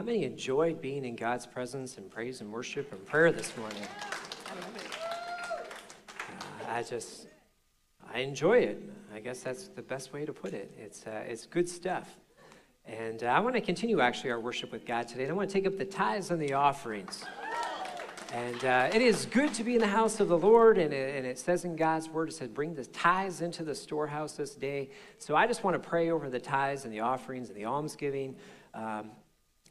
How many enjoyed being in God's presence and praise and worship and prayer this morning? Uh, I just, I enjoy it. I guess that's the best way to put it. It's, uh, it's good stuff. And uh, I want to continue actually our worship with God today. And I want to take up the tithes and the offerings. And uh, it is good to be in the house of the Lord. And it, and it says in God's word, it says, bring the tithes into the storehouse this day. So I just want to pray over the tithes and the offerings and the almsgiving. Um,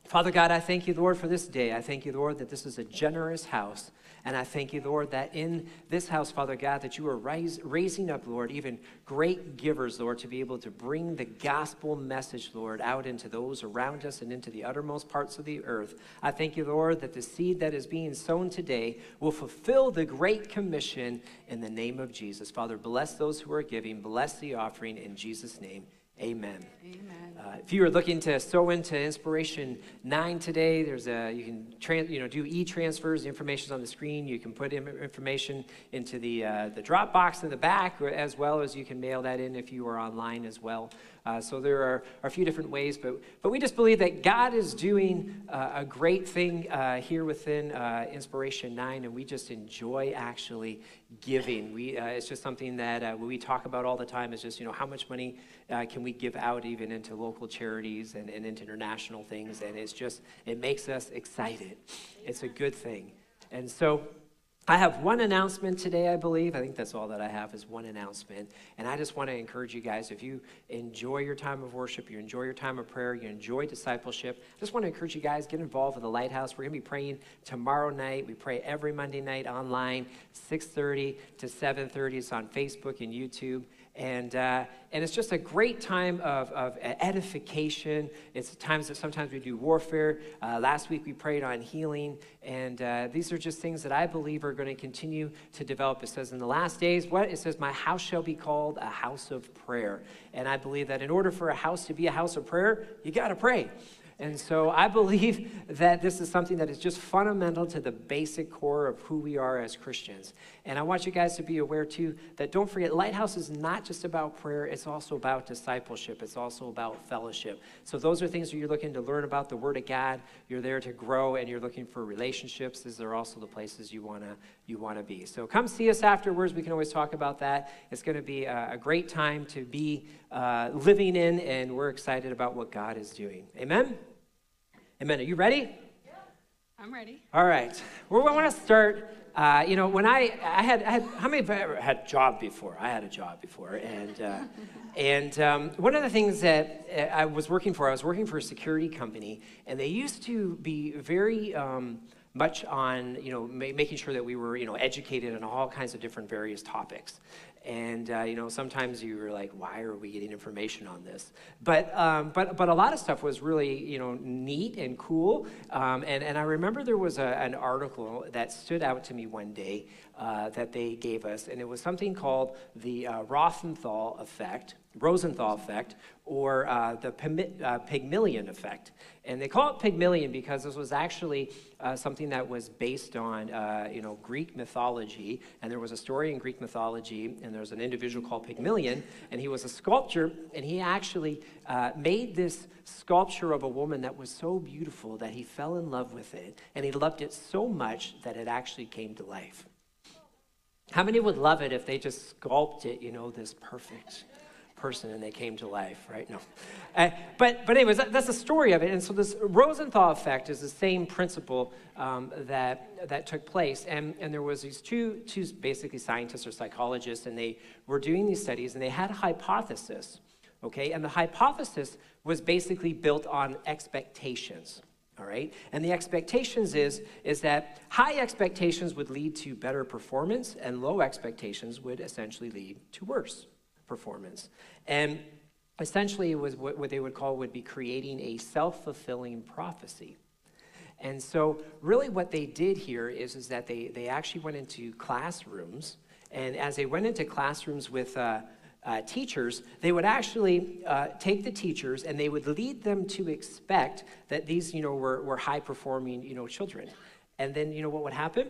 Father God, I thank you, Lord, for this day. I thank you, Lord, that this is a generous house. And I thank you, Lord, that in this house, Father God, that you are rise, raising up, Lord, even great givers, Lord, to be able to bring the gospel message, Lord, out into those around us and into the uttermost parts of the earth. I thank you, Lord, that the seed that is being sown today will fulfill the great commission in the name of Jesus. Father, bless those who are giving, bless the offering in Jesus' name. Amen. Amen. Uh, if you are looking to sow into Inspiration 9 today, there's a, you can trans, you know, do e-transfers. The information's on the screen. You can put information into the, uh, the drop box in the back, as well as you can mail that in if you are online as well. Uh, so there are, are, a few different ways, but, but we just believe that God is doing uh, a great thing uh, here within uh, Inspiration 9, and we just enjoy actually giving. We, uh, it's just something that uh, we talk about all the time is just, you know, how much money can we give out even into local charities and, and into international things, and it's just, it makes us excited. It's a good thing. And so I have one announcement today, I believe. I think that's all that I have is one announcement. And I just want to encourage you guys if you enjoy your time of worship, you enjoy your time of prayer, you enjoy discipleship, I just want to encourage you guys get involved with the Lighthouse. We're going to be praying tomorrow night. We pray every Monday night online, 6:30 to 7:30. It's on Facebook and YouTube. And, uh, and it's just a great time of, of edification. It's times that sometimes we do warfare. Uh, last week we prayed on healing. And uh, these are just things that I believe are going to continue to develop. It says in the last days, what? It says, My house shall be called a house of prayer. And I believe that in order for a house to be a house of prayer, you got to pray. And so I believe that this is something that is just fundamental to the basic core of who we are as Christians. And I want you guys to be aware, too, that don't forget, Lighthouse is not just about prayer, it's also about discipleship, it's also about fellowship. So those are things that you're looking to learn about the Word of God, you're there to grow, and you're looking for relationships. These are also the places you want to you wanna be. So come see us afterwards. We can always talk about that. It's going to be a, a, great time to be uh, living in, and we're excited about what God is doing. Amen? Amen. Are you ready? Yeah, I'm ready. All right. Well, I want to start. Uh, you know, when I, I had, I had, how many of you ever had a job before? I had a job before. And, uh, and um, one of the things that uh, I was working for, I was working for a security company, and they used to be very um, much on, you know, ma- making sure that we were, you know, educated on all kinds of different various topics. And uh, you know, sometimes you were like, "Why are we getting information on this?" But um, but but a lot of stuff was really you know neat and cool. Um, and and I remember there was a, an article that stood out to me one day uh, that they gave us, and it was something called the uh, Rothenthal effect, Rosenthal effect, or uh, the uh, Pygmalion effect. And they call it Pygmalion because this was actually uh, something that was based on, uh, you know, Greek mythology. And there was a story in Greek mythology, and there was an individual called Pygmalion, and he was a sculptor, and he actually uh, made this sculpture of a woman that was so beautiful that he fell in love with it, and he loved it so much that it actually came to life. How many would love it if they just sculpted, you know, this perfect person and they came to life, right? No. Uh, but, but anyways, that, that's the story of it. And so this Rosenthal effect is the same principle um, that, that took place. And, and there was these two, two basically scientists or psychologists, and they were doing these studies, and they had a hypothesis, okay? And the hypothesis was basically built on expectations all right and the expectations is is that high expectations would lead to better performance and low expectations would essentially lead to worse performance and essentially it was what, what they would call would be creating a self-fulfilling prophecy and so really what they did here is, is that they, they actually went into classrooms and as they went into classrooms with uh, uh, teachers, they would actually uh, take the teachers and they would lead them to expect that these, you know, were, were high performing, you know, children. And then, you know, what would happen?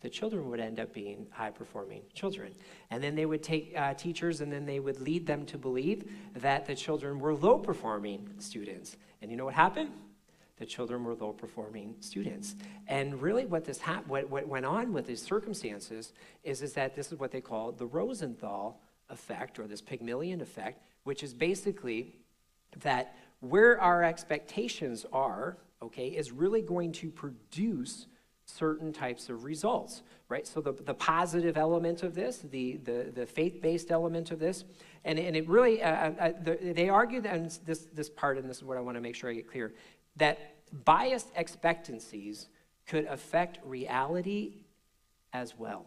The children would end up being high performing children. And then they would take uh, teachers and then they would lead them to believe that the children were low performing students. And you know what happened? the children were low performing students. And really, what, this hap- what, what went on with these circumstances is, is that this is what they call the Rosenthal effect or this Pygmalion effect, which is basically that where our expectations are, okay, is really going to produce certain types of results, right? So the, the positive element of this, the, the, the faith-based element of this, and, and it really, uh, uh, uh the, they argue that, and this, this part, and this is what I want to make sure I get clear, that biased expectancies could affect reality as well.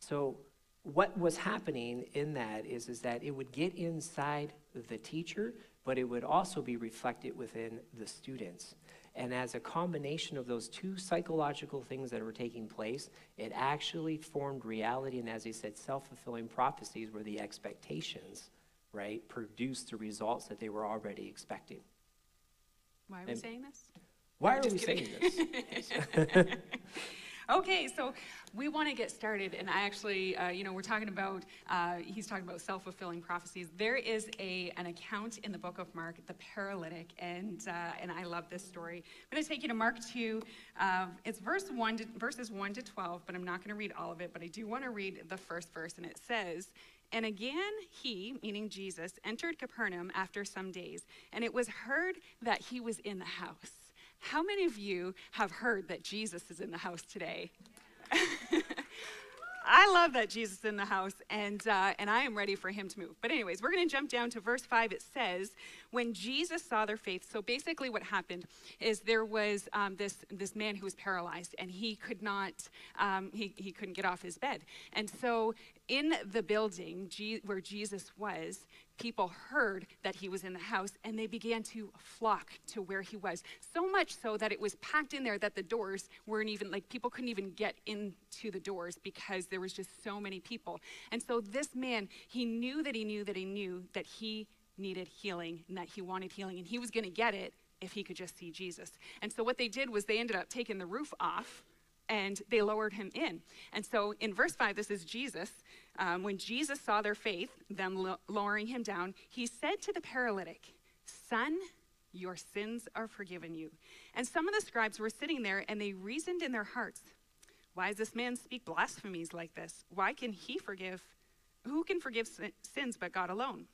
So what was happening in that is, is that it would get inside the teacher, but it would also be reflected within the students. And as a combination of those two psychological things that were taking place, it actually formed reality. And as he said, self fulfilling prophecies were the expectations, right, produced the results that they were already expecting. Why are we saying this? Why are we kidding. saying this? Okay, so we want to get started, and I actually, uh, you know, we're talking about, uh, he's talking about self fulfilling prophecies. There is a, an account in the book of Mark, the paralytic, and, uh, and I love this story. I'm going to take you to Mark 2. Uh, it's verse 1 to, verses 1 to 12, but I'm not going to read all of it, but I do want to read the first verse, and it says, and again, he, meaning Jesus, entered Capernaum after some days, and it was heard that he was in the house. How many of you have heard that Jesus is in the house today? I love that Jesus is in the house, and, uh, and I am ready for him to move. But, anyways, we're going to jump down to verse 5. It says, When Jesus saw their faith, so basically what happened is there was um, this, this man who was paralyzed, and he could not, um, he, he couldn't get off his bed. And so, in the building where Jesus was, people heard that he was in the house and they began to flock to where he was. So much so that it was packed in there that the doors weren't even, like, people couldn't even get into the doors because there was just so many people. And so this man, he knew that he knew that he knew that he needed healing and that he wanted healing and he was going to get it if he could just see Jesus. And so what they did was they ended up taking the roof off and they lowered him in. And so in verse 5, this is Jesus. Um, when Jesus saw their faith, them lo- lowering him down, he said to the paralytic, Son, your sins are forgiven you. And some of the scribes were sitting there and they reasoned in their hearts, Why does this man speak blasphemies like this? Why can he forgive? Who can forgive sins but God alone?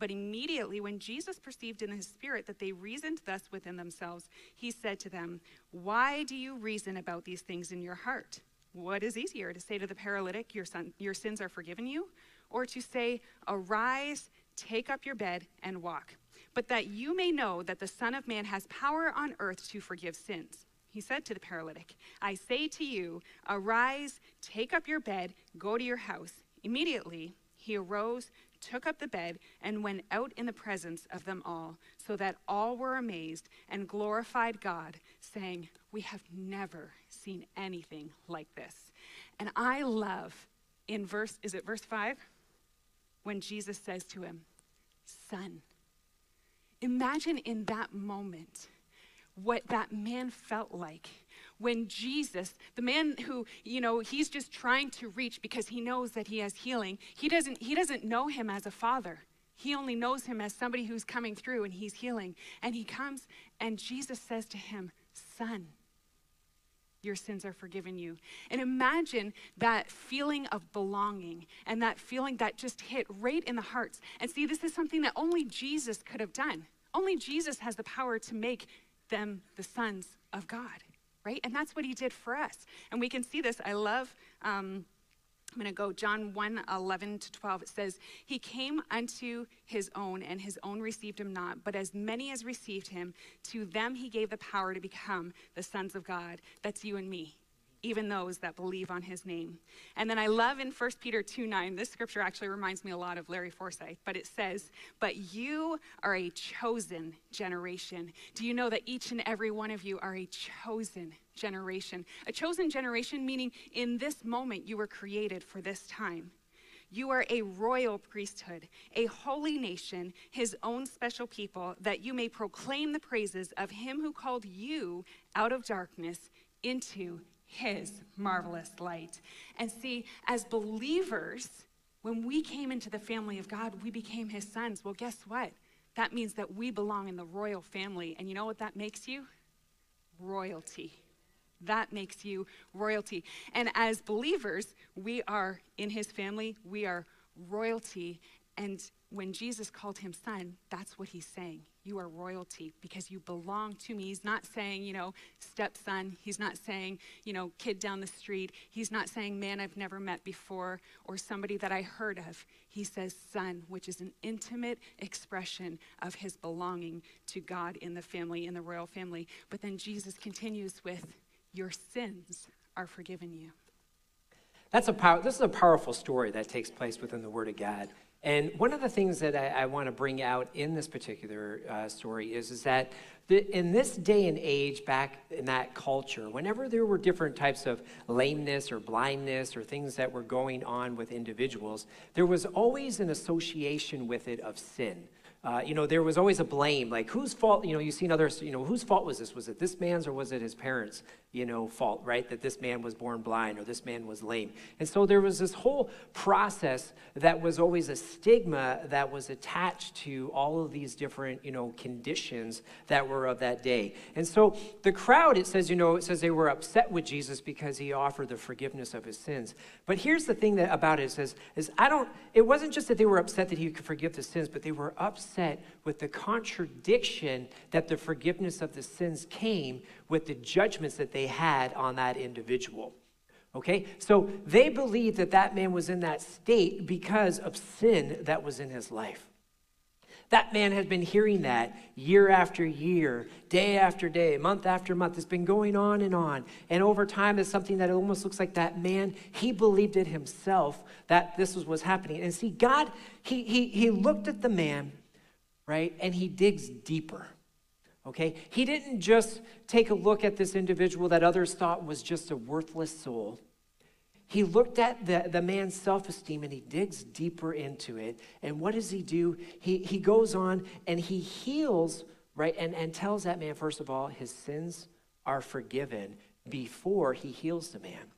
But immediately, when Jesus perceived in his spirit that they reasoned thus within themselves, he said to them, Why do you reason about these things in your heart? What is easier, to say to the paralytic, Your, son, your sins are forgiven you? Or to say, Arise, take up your bed, and walk? But that you may know that the Son of Man has power on earth to forgive sins. He said to the paralytic, I say to you, Arise, take up your bed, go to your house. Immediately he arose, took up the bed, and went out in the presence of them all, so that all were amazed and glorified God, saying, We have never seen anything like this. And I love in verse, is it verse 5? When Jesus says to him, Son. Imagine in that moment what that man felt like when Jesus, the man who, you know, he's just trying to reach because he knows that he has healing, he doesn't, he doesn't know him as a father. He only knows him as somebody who's coming through and he's healing. And he comes and Jesus says to him, Son, your sins are forgiven you. And imagine that feeling of belonging and that feeling that just hit right in the hearts. And see, this is something that only Jesus could have done. Only Jesus has the power to make them the sons of God right? And that's what he did for us. And we can see this. I love, um, I'm going to go John 1 11 to 12. It says, He came unto his own, and his own received him not. But as many as received him, to them he gave the power to become the sons of God. That's you and me even those that believe on his name. And then I love in 1 Peter 2 9, this scripture actually reminds me a lot of Larry Forsythe, but it says, But you are a chosen generation. Do you know that each and every one of you are a chosen generation? A chosen generation meaning in this moment you were created for this time. You are a royal priesthood, a holy nation, his own special people, that you may proclaim the praises of him who called you out of darkness into his marvelous light. And see, as believers, when we came into the family of God, we became his sons. Well, guess what? that means that we belong in the royal family. And you know what that makes you? Royalty. That makes you royalty. And as believers, we are in his family, we are royalty. And when Jesus called him son, that's what he's saying. You are royalty because you belong to me. He's not saying, you know, stepson. He's not saying, you know, kid down the street. He's not saying man I've never met before or somebody that I heard of. He says son, which is an intimate expression of his belonging to God in the family, in the royal family. But then Jesus continues with, your sins are forgiven you. That's a power, this is a powerful story that takes place within the Word of God. And one of the things that I, I want to bring out in this particular uh, story is, is that the, in this day and age, back in that culture, whenever there were different types of lameness or blindness or things that were going on with individuals, there was always an association with it of sin. Uh, you know, there was always a blame, like whose fault, you know, you've seen others, you know, whose fault was this? Was it this man's or was it his parents? You know, fault, right? That this man was born blind or this man was lame. And so there was this whole process that was always a stigma that was attached to all of these different, you know, conditions that were of that day. And so the crowd, it says, you know, it says they were upset with Jesus because he offered the forgiveness of his sins. But here's the thing that about it, it says, is I don't, it wasn't just that they were upset that he could forgive the sins, but they were upset with the contradiction that the forgiveness of the sins came with the judgments that they had on that individual. Okay? So they believed that that man was in that state because of sin that was in his life. That man had been hearing that year after year, day after day, month after month. It's been going on and on. And over time, it's something that almost looks like that man, he believed it himself that this was what's happening. And see, God, he, he, he looked at the man, right, and he digs deeper. Okay? He didn't just take a look at this individual that others thought was just a worthless soul. He looked at the, the man's self esteem and he digs deeper into it. And what does he do? He, he goes on and he heals, right? And, and tells that man, first of all, his sins are forgiven before he heals the man.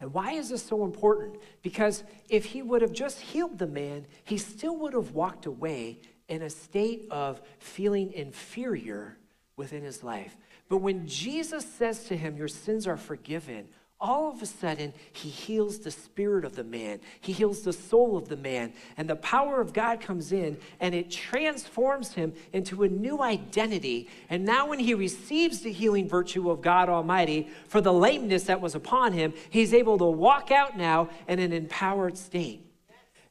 And why is this so important? Because if he would have just healed the man, he still would have walked away in a state of feeling inferior within his life. But when Jesus says to him, Your sins are forgiven, all of a sudden, he heals the spirit of the man. He heals the soul of the man. And the power of God comes in and it transforms him into a new identity. And now, when he receives the healing virtue of God Almighty for the lameness that was upon him, he's able to walk out now in an empowered state.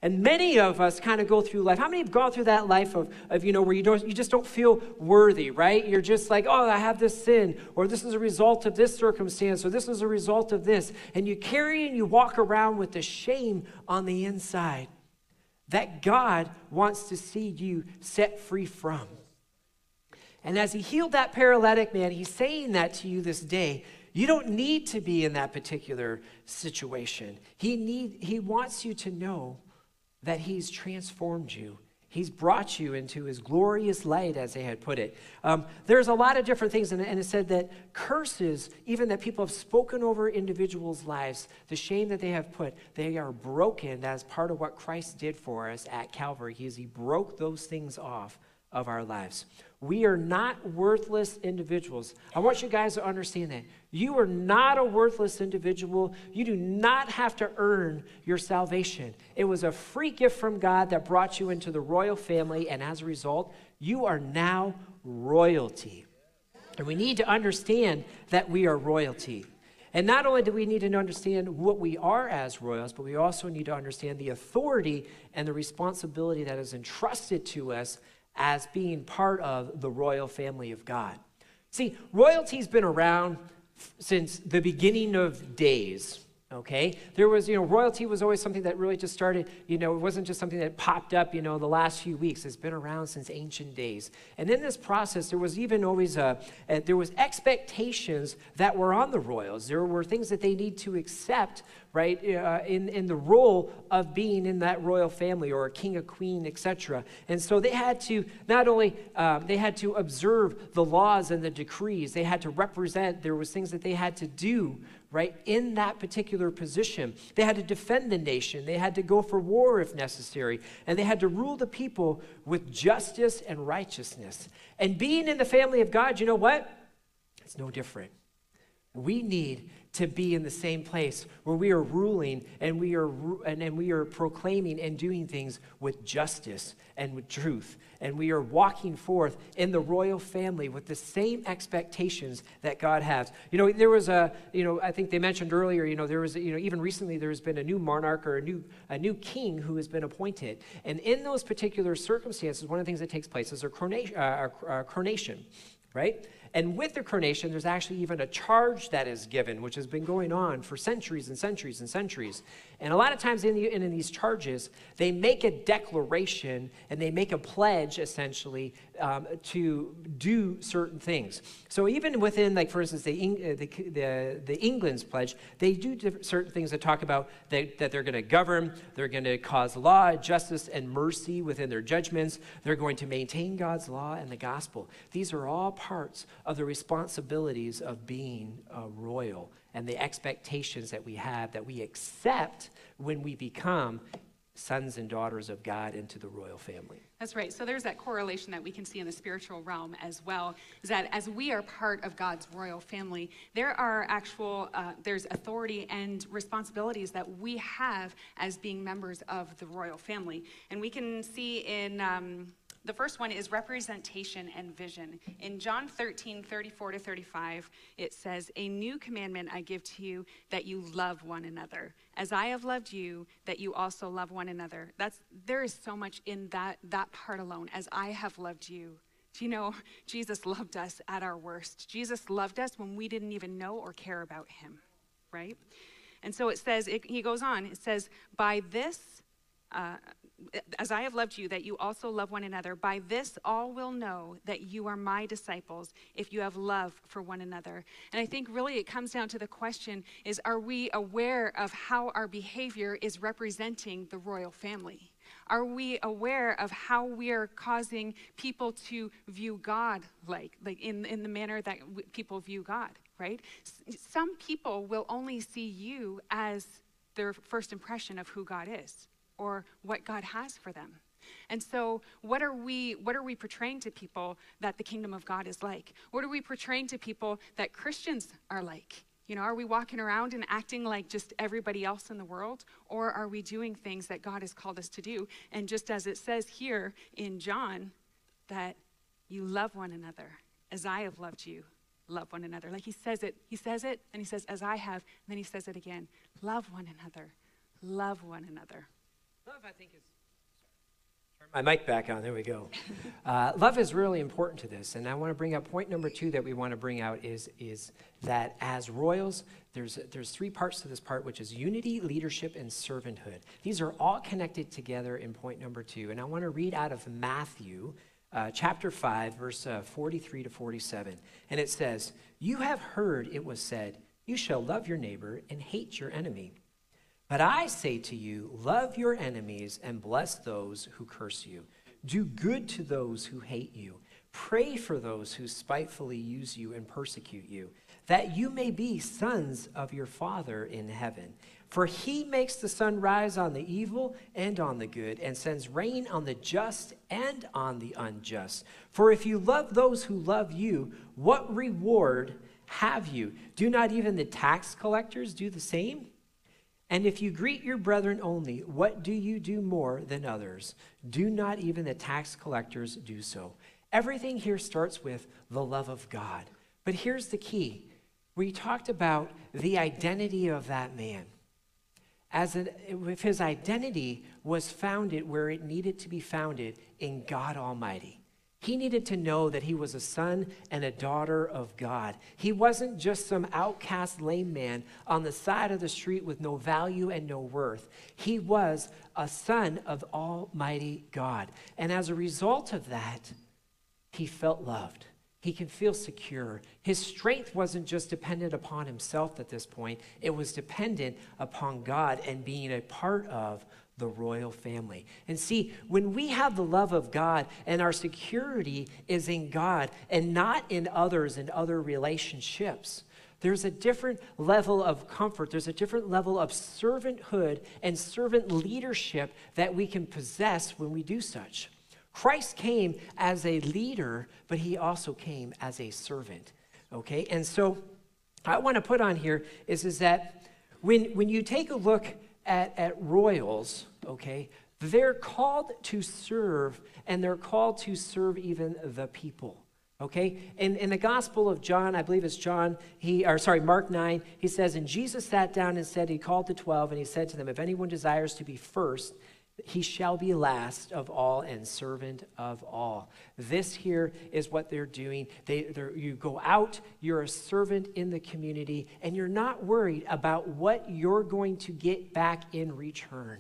And many of us kind of go through life. How many have gone through that life of, of you know, where you, don't, you just don't feel worthy, right? You're just like, oh, I have this sin, or this is a result of this circumstance, or this is a result of this. And you carry and you walk around with the shame on the inside that God wants to see you set free from. And as he healed that paralytic man, he's saying that to you this day. You don't need to be in that particular situation. He, need, he wants you to know that He's transformed you. He's brought you into His glorious light, as they had put it. Um, there's a lot of different things, and, and it said that curses, even that people have spoken over individuals' lives, the shame that they have put, they are broken as part of what Christ did for us at Calvary. He, is, he broke those things off of our lives. We are not worthless individuals. I want you guys to understand that. You are not a worthless individual. You do not have to earn your salvation. It was a free gift from God that brought you into the royal family, and as a result, you are now royalty. And we need to understand that we are royalty. And not only do we need to understand what we are as royals, but we also need to understand the authority and the responsibility that is entrusted to us as being part of the royal family of God. See, royalty's been around since the beginning of days okay? There was you know royalty was always something that really just started you know it wasn't just something that popped up you know the last few weeks. It's been around since ancient days. And in this process there was even always a, a there was expectations that were on the royals. There were things that they need to accept right uh, in, in the role of being in that royal family or a king a queen etc and so they had to not only um, they had to observe the laws and the decrees. They had to represent there was things that they had to do right, in that particular position. They had to defend the nation, they had to go for war if necessary, and they had to rule the people with justice and righteousness. And being in the family of God, you know what? It's no different. We need to be in the same place where we are ruling and we are and, and we are proclaiming and doing things with justice and with truth and we are walking forth in the royal family with the same expectations that God has. You know, there was a, you know, I think they mentioned earlier, you know, there was, you know, even recently there has been a new monarch or a new, a new king who has been appointed. And in those particular circumstances, one of the things that takes place is a coronation, uh, a coronation right? And with the coronation, there's actually even a charge that is given, which has been going on for centuries and centuries and centuries. And a lot of times in, the, in, these charges, they make a declaration and they make a pledge, essentially, um, to do certain things. So even within, like, for instance, the, uh, the, the, the England's pledge, they do certain things that talk about that, that they're going to govern, they're going to cause law, justice, and mercy within their judgments. They're going to maintain God's law and the gospel. These are all parts of the responsibilities of being a royal and the expectations that we have that we accept when we become sons and daughters of God into the royal family. That's right. So there's that correlation that we can see in the spiritual realm as well. Is that as we are part of God's royal family, there are actual uh, there's authority and responsibilities that we have as being members of the royal family, and we can see in. Um, the first one is representation and vision. In John 13, 34 to 35, it says, A new commandment I give to you that you love one another. As I have loved you, that you also love one another. That's there is so much in that that part alone. As I have loved you. Do you know Jesus loved us at our worst? Jesus loved us when we didn't even know or care about him, right? And so it says, it, he goes on, it says, by this, uh, as I have loved you, that you also love one another. By this, all will know that you are my disciples if you have love for one another. And I think really it comes down to the question is are we aware of how our behavior is representing the royal family? Are we aware of how we are causing people to view God like, like in, in the manner that people view God, right? S- some people will only see you as their first impression of who God is or what God has for them. And so what are we what are we portraying to people that the kingdom of God is like? What are we portraying to people that Christians are like? You know, are we walking around and acting like just everybody else in the world or are we doing things that God has called us to do? And just as it says here in John that you love one another as I have loved you, love one another. Like he says it, he says it and he says as I have, and then he says it again. Love one another. Love one another. Love, I think, is. Turn my mic back on. There we go. Uh, love is really important to this, and I want to bring up point number two that we want to bring out is is that as royals, there's there's three parts to this part, which is unity, leadership, and servanthood. These are all connected together in point number two, and I want to read out of Matthew. Uh, chapter 5, verse uh, 43 to 47. And it says, You have heard it was said, You shall love your neighbor and hate your enemy. But I say to you, love your enemies and bless those who curse you. Do good to those who hate you. Pray for those who spitefully use you and persecute you, that you may be sons of your Father in heaven. For he makes the sun rise on the evil and on the good, and sends rain on the just and on the unjust. For if you love those who love you, what reward have you? Do not even the tax collectors do the same? And if you greet your brethren only, what do you do more than others? Do not even the tax collectors do so? Everything here starts with the love of God. But here's the key we talked about the identity of that man. As an, if his identity was founded where it needed to be founded in God Almighty. He needed to know that he was a son and a daughter of God. He wasn't just some outcast lame man on the side of the street with no value and no worth. He was a son of Almighty God. And as a result of that, he felt loved. He can feel secure. His strength wasn't just dependent upon himself at this point, it was dependent upon God and being a part of the royal family. And see, when we have the love of God and our security is in God and not in others and other relationships, there's a different level of comfort, there's a different level of servanthood and servant leadership that we can possess when we do such. Christ came as a leader, but he also came as a servant. Okay? And so I want to put on here is, is that when, when you take a look at, at royals, okay, they're called to serve and they're called to serve even the people. Okay? In, in the Gospel of John, I believe it's John, he, or sorry, Mark 9, he says, And Jesus sat down and said, He called the twelve, and he said to them, If anyone desires to be first, he shall be last of all and servant of all. This here is what they're doing. They, you go out, you're a servant in the community, and you're not worried about what you're going to get back in return.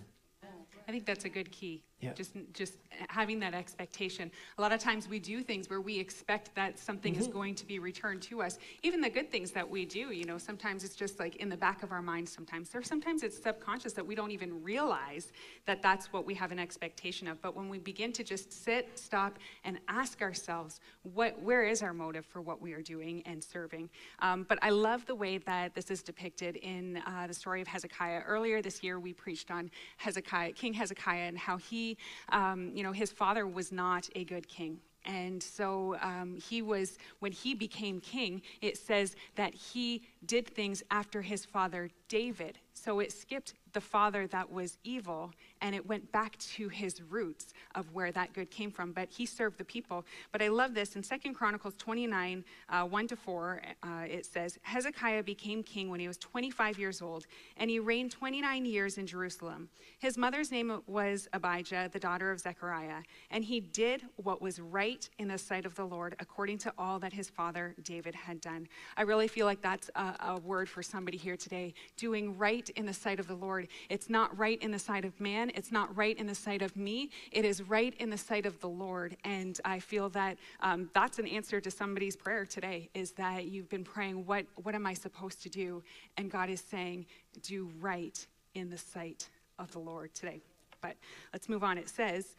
I think that's a good key. Yeah. Just, just having that expectation. A lot of times we do things where we expect that something mm-hmm. is going to be returned to us. Even the good things that we do, you know, sometimes it's just like in the back of our mind. Sometimes, or sometimes it's subconscious that we don't even realize that that's what we have an expectation of. But when we begin to just sit, stop, and ask ourselves, what, where is our motive for what we are doing and serving? Um, but I love the way that this is depicted in uh, the story of Hezekiah. Earlier this year, we preached on Hezekiah, King Hezekiah, and how he um, you know, his father was not a good king. And so um, he was, when he became king, it says that he did things after his father David. So it skipped the father that was evil and it went back to his roots of where that good came from. But he served the people. But I love this in Second Chronicles 29, uh, 1 to 4, uh, it says Hezekiah became king when he was 25 years old, and he reigned 29 years in Jerusalem. His mother's name was Abijah, the daughter of Zechariah, and he did what was right in the sight of the Lord according to all that his father David had done. I really feel like that's a, a word for somebody here today doing right in the sight of the Lord. It's not right in the sight of man, it's not right in the sight of me, it is right in the sight of the Lord. And I feel that um, that's an answer to somebody's prayer today is that you've been praying, what, what am I supposed to do? And God is saying, do right in the sight of the Lord today. But let's move on. It says,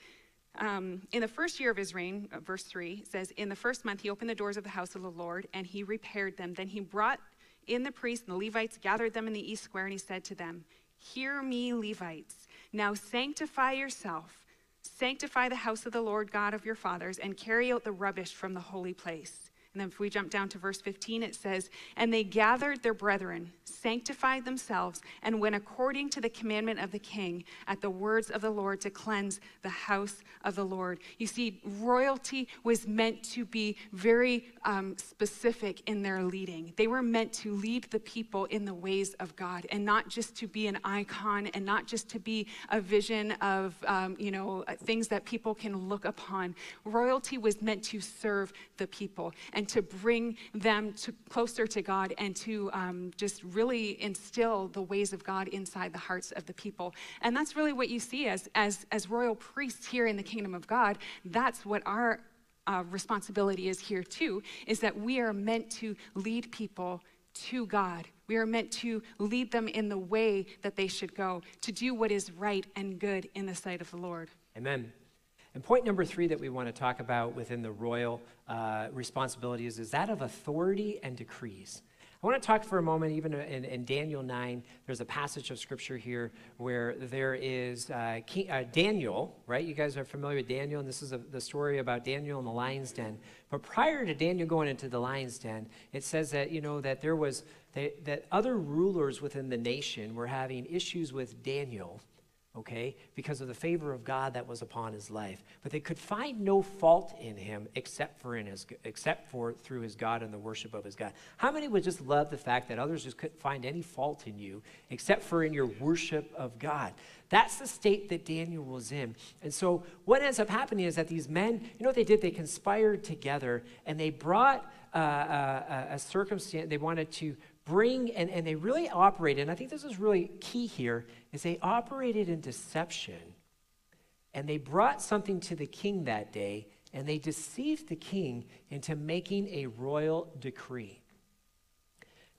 um, in the first year of his reign, uh, verse 3 says, In the first month he opened the doors of the house of the Lord and he repaired them. Then he brought in the priests and the Levites, gathered them in the east square, and he said to them, Hear me, Levites. Now sanctify yourself, sanctify the house of the Lord God of your fathers, and carry out the rubbish from the holy place. And then if we jump down to verse 15, it says, And they gathered their brethren, sanctified themselves, and went according to the commandment of the king at the words of the Lord to cleanse the house of the Lord. You see, royalty was meant to be very um, specific in their leading. They were meant to lead the people in the ways of God and not just to be an icon and not just to be a vision of, um, you know, things that people can look upon. Royalty was meant to serve the people to bring them to, closer to God and to um, just really instill the ways of God inside the hearts of the people. And that's really what you see as, as, as royal priests here in the kingdom of God. That's what our uh, responsibility is here too, is that we are meant to lead people to God. We are meant to lead them in the way that they should go, to do what is right and good in the sight of the Lord. Amen. And point number three that we want to talk about within the royal uh, responsibilities is that of authority and decrees. I want to talk for a moment, even in, in Daniel 9, there's a passage of scripture here where there is uh, King, uh, Daniel, right? You guys are familiar with Daniel, and this is a, the story about Daniel in the lion's den. But prior to Daniel going into the lion's den, it says that, you know, that there was, they, that other rulers within the nation were having issues with Daniel okay, because of the favor of God that was upon his life. But they could find no fault in him except for in his except for through his God and the worship of his God. How many would just love the fact that others just couldn't find any fault in you except for in your worship of God? That's the state that Daniel was in. And so what ends up happening is that these men, you know what they did? They conspired together and they brought uh, a, a circumstance, they wanted to bring, and, and they really operated, and I think this is really key here, is they operated in deception. And they brought something to the king that day, and they deceived the king into making a royal decree.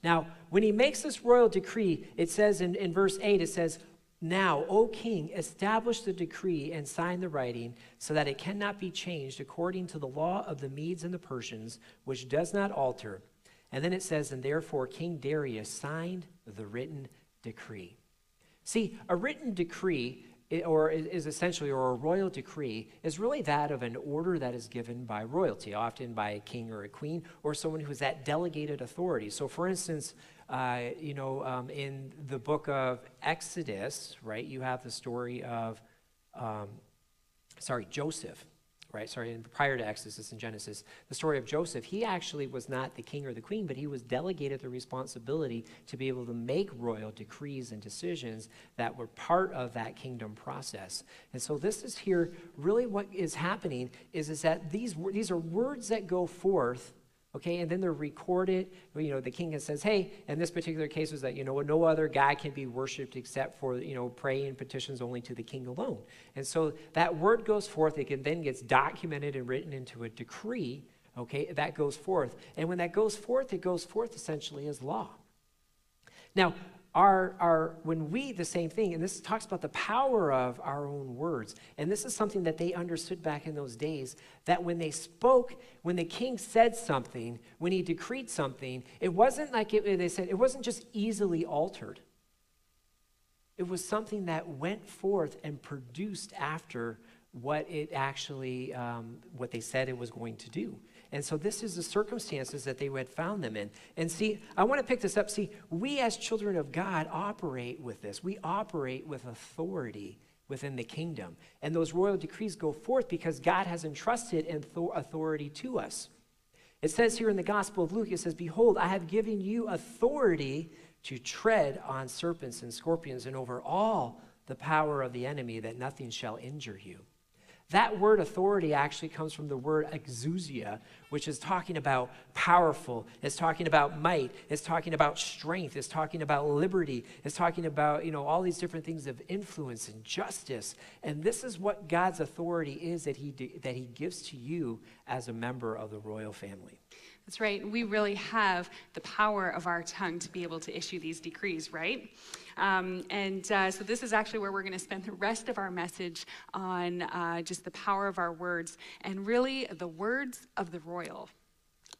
Now, when he makes this royal decree, it says in, in verse 8, it says, Now, O king, establish the decree and sign the writing so that it cannot be changed according to the law of the Medes and the Persians, which does not alter And then it says, and therefore King Darius signed the written decree. See, a written decree or is essentially, or a royal decree, is really that of an order that is given by royalty, often by a king or a queen, or someone who has that delegated authority. So, for instance, uh, you know, um, in the book of Exodus, right, you have the story of, um, sorry, Joseph right? Sorry, prior to Exodus in Genesis, the story of Joseph, he actually was not the king or the queen, but he was delegated the responsibility to be able to make royal decrees and decisions that were part of that kingdom process. And so this is here really what is happening is, is that these, these are words that go forth okay? And then they're recorded you know the king says hey in this particular case was that you know no other guy can be worshipped except for you know praying petitions only to the king alone. And so that word goes forth it can, then gets documented and written into a decree okay that goes forth. And when that goes forth it goes forth essentially as law. Now our, our, when we, the same thing, and this talks about the power of our own words. And this is something that they understood back in those days that when they spoke, when the king said something, when he decreed something, it wasn't like it, they said, it wasn't just easily altered. It was something that went forth and produced after what it actually, um, what they said it was going to do. And so this is the circumstances that they had found them in. And see, I want to pick this up. See, we as children of God operate with this. We operate with authority within the kingdom. And those royal decrees go forth because God has entrusted authority to us. It says here in the Gospel of Luke, it says, Behold, I have given you authority to tread on serpents and scorpions and over all the power of the enemy, that nothing shall injure you. That word authority actually comes from the word exousia, which is talking about powerful, it's talking about might, it's talking about strength, it's talking about liberty, it's talking about, you know, all these different things of influence and justice. And this is what God's authority is that he, that he gives to you as a member of the royal family. That's right. We really have the power of our tongue to be able to issue these decrees, right? Um, and uh, so this is actually where we're going to spend the rest of our message on uh, just the power of our words and really the words of the royal.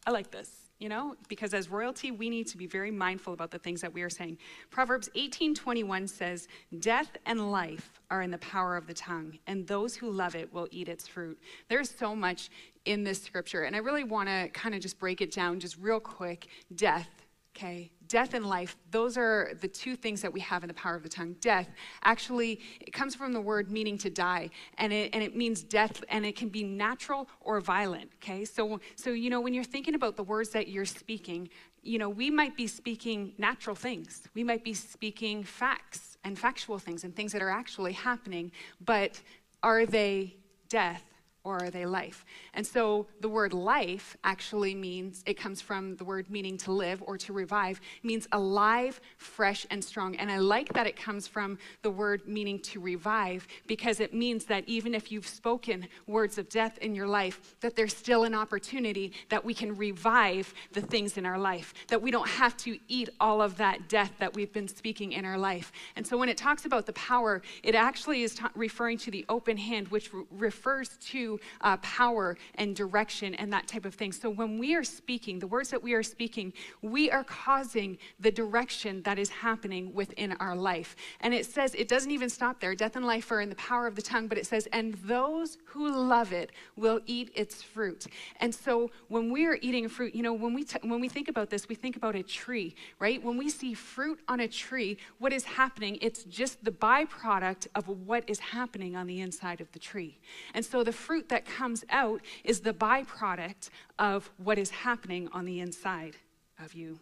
I like this you know because as royalty we need to be very mindful about the things that we are saying. Proverbs 18:21 says death and life are in the power of the tongue and those who love it will eat its fruit. There's so much in this scripture and i really want to kind of just break it down just real quick. Death okay death and life those are the two things that we have in the power of the tongue. Death actually it comes from the word meaning to die and it, and it means death and it can be natural or violent okay? So so you know when you're thinking about the words that you're speaking you know we might be speaking natural things. We might be speaking facts and factual things and things that are actually happening but are they death or are they life? And so the word life actually means, it comes from the word meaning to live or to revive, means alive, fresh, and strong. And I like that it comes from the word meaning to revive because it means that even if you've spoken words of death in your life, that there's still an opportunity that we can revive the things in our life, that we don't have to eat all of that death that we've been speaking in our life. And so when it talks about the power, it actually is ta- referring to the open hand, which re- refers to uh, power and direction and that type of thing. So when we are speaking, the words that we are speaking, we are causing the direction that is happening within our life. And it says, it doesn't even stop there. Death and life are in the power of the tongue, but it says, and those who love it will eat its fruit. And so when we are eating fruit, you know, when we, t- when we think about this, we think about a tree, right? When we see fruit on a tree, what is happening? It's just the byproduct of what is happening on the inside of the tree. And so the fruit fruit that comes out is the byproduct of what is happening on the inside of you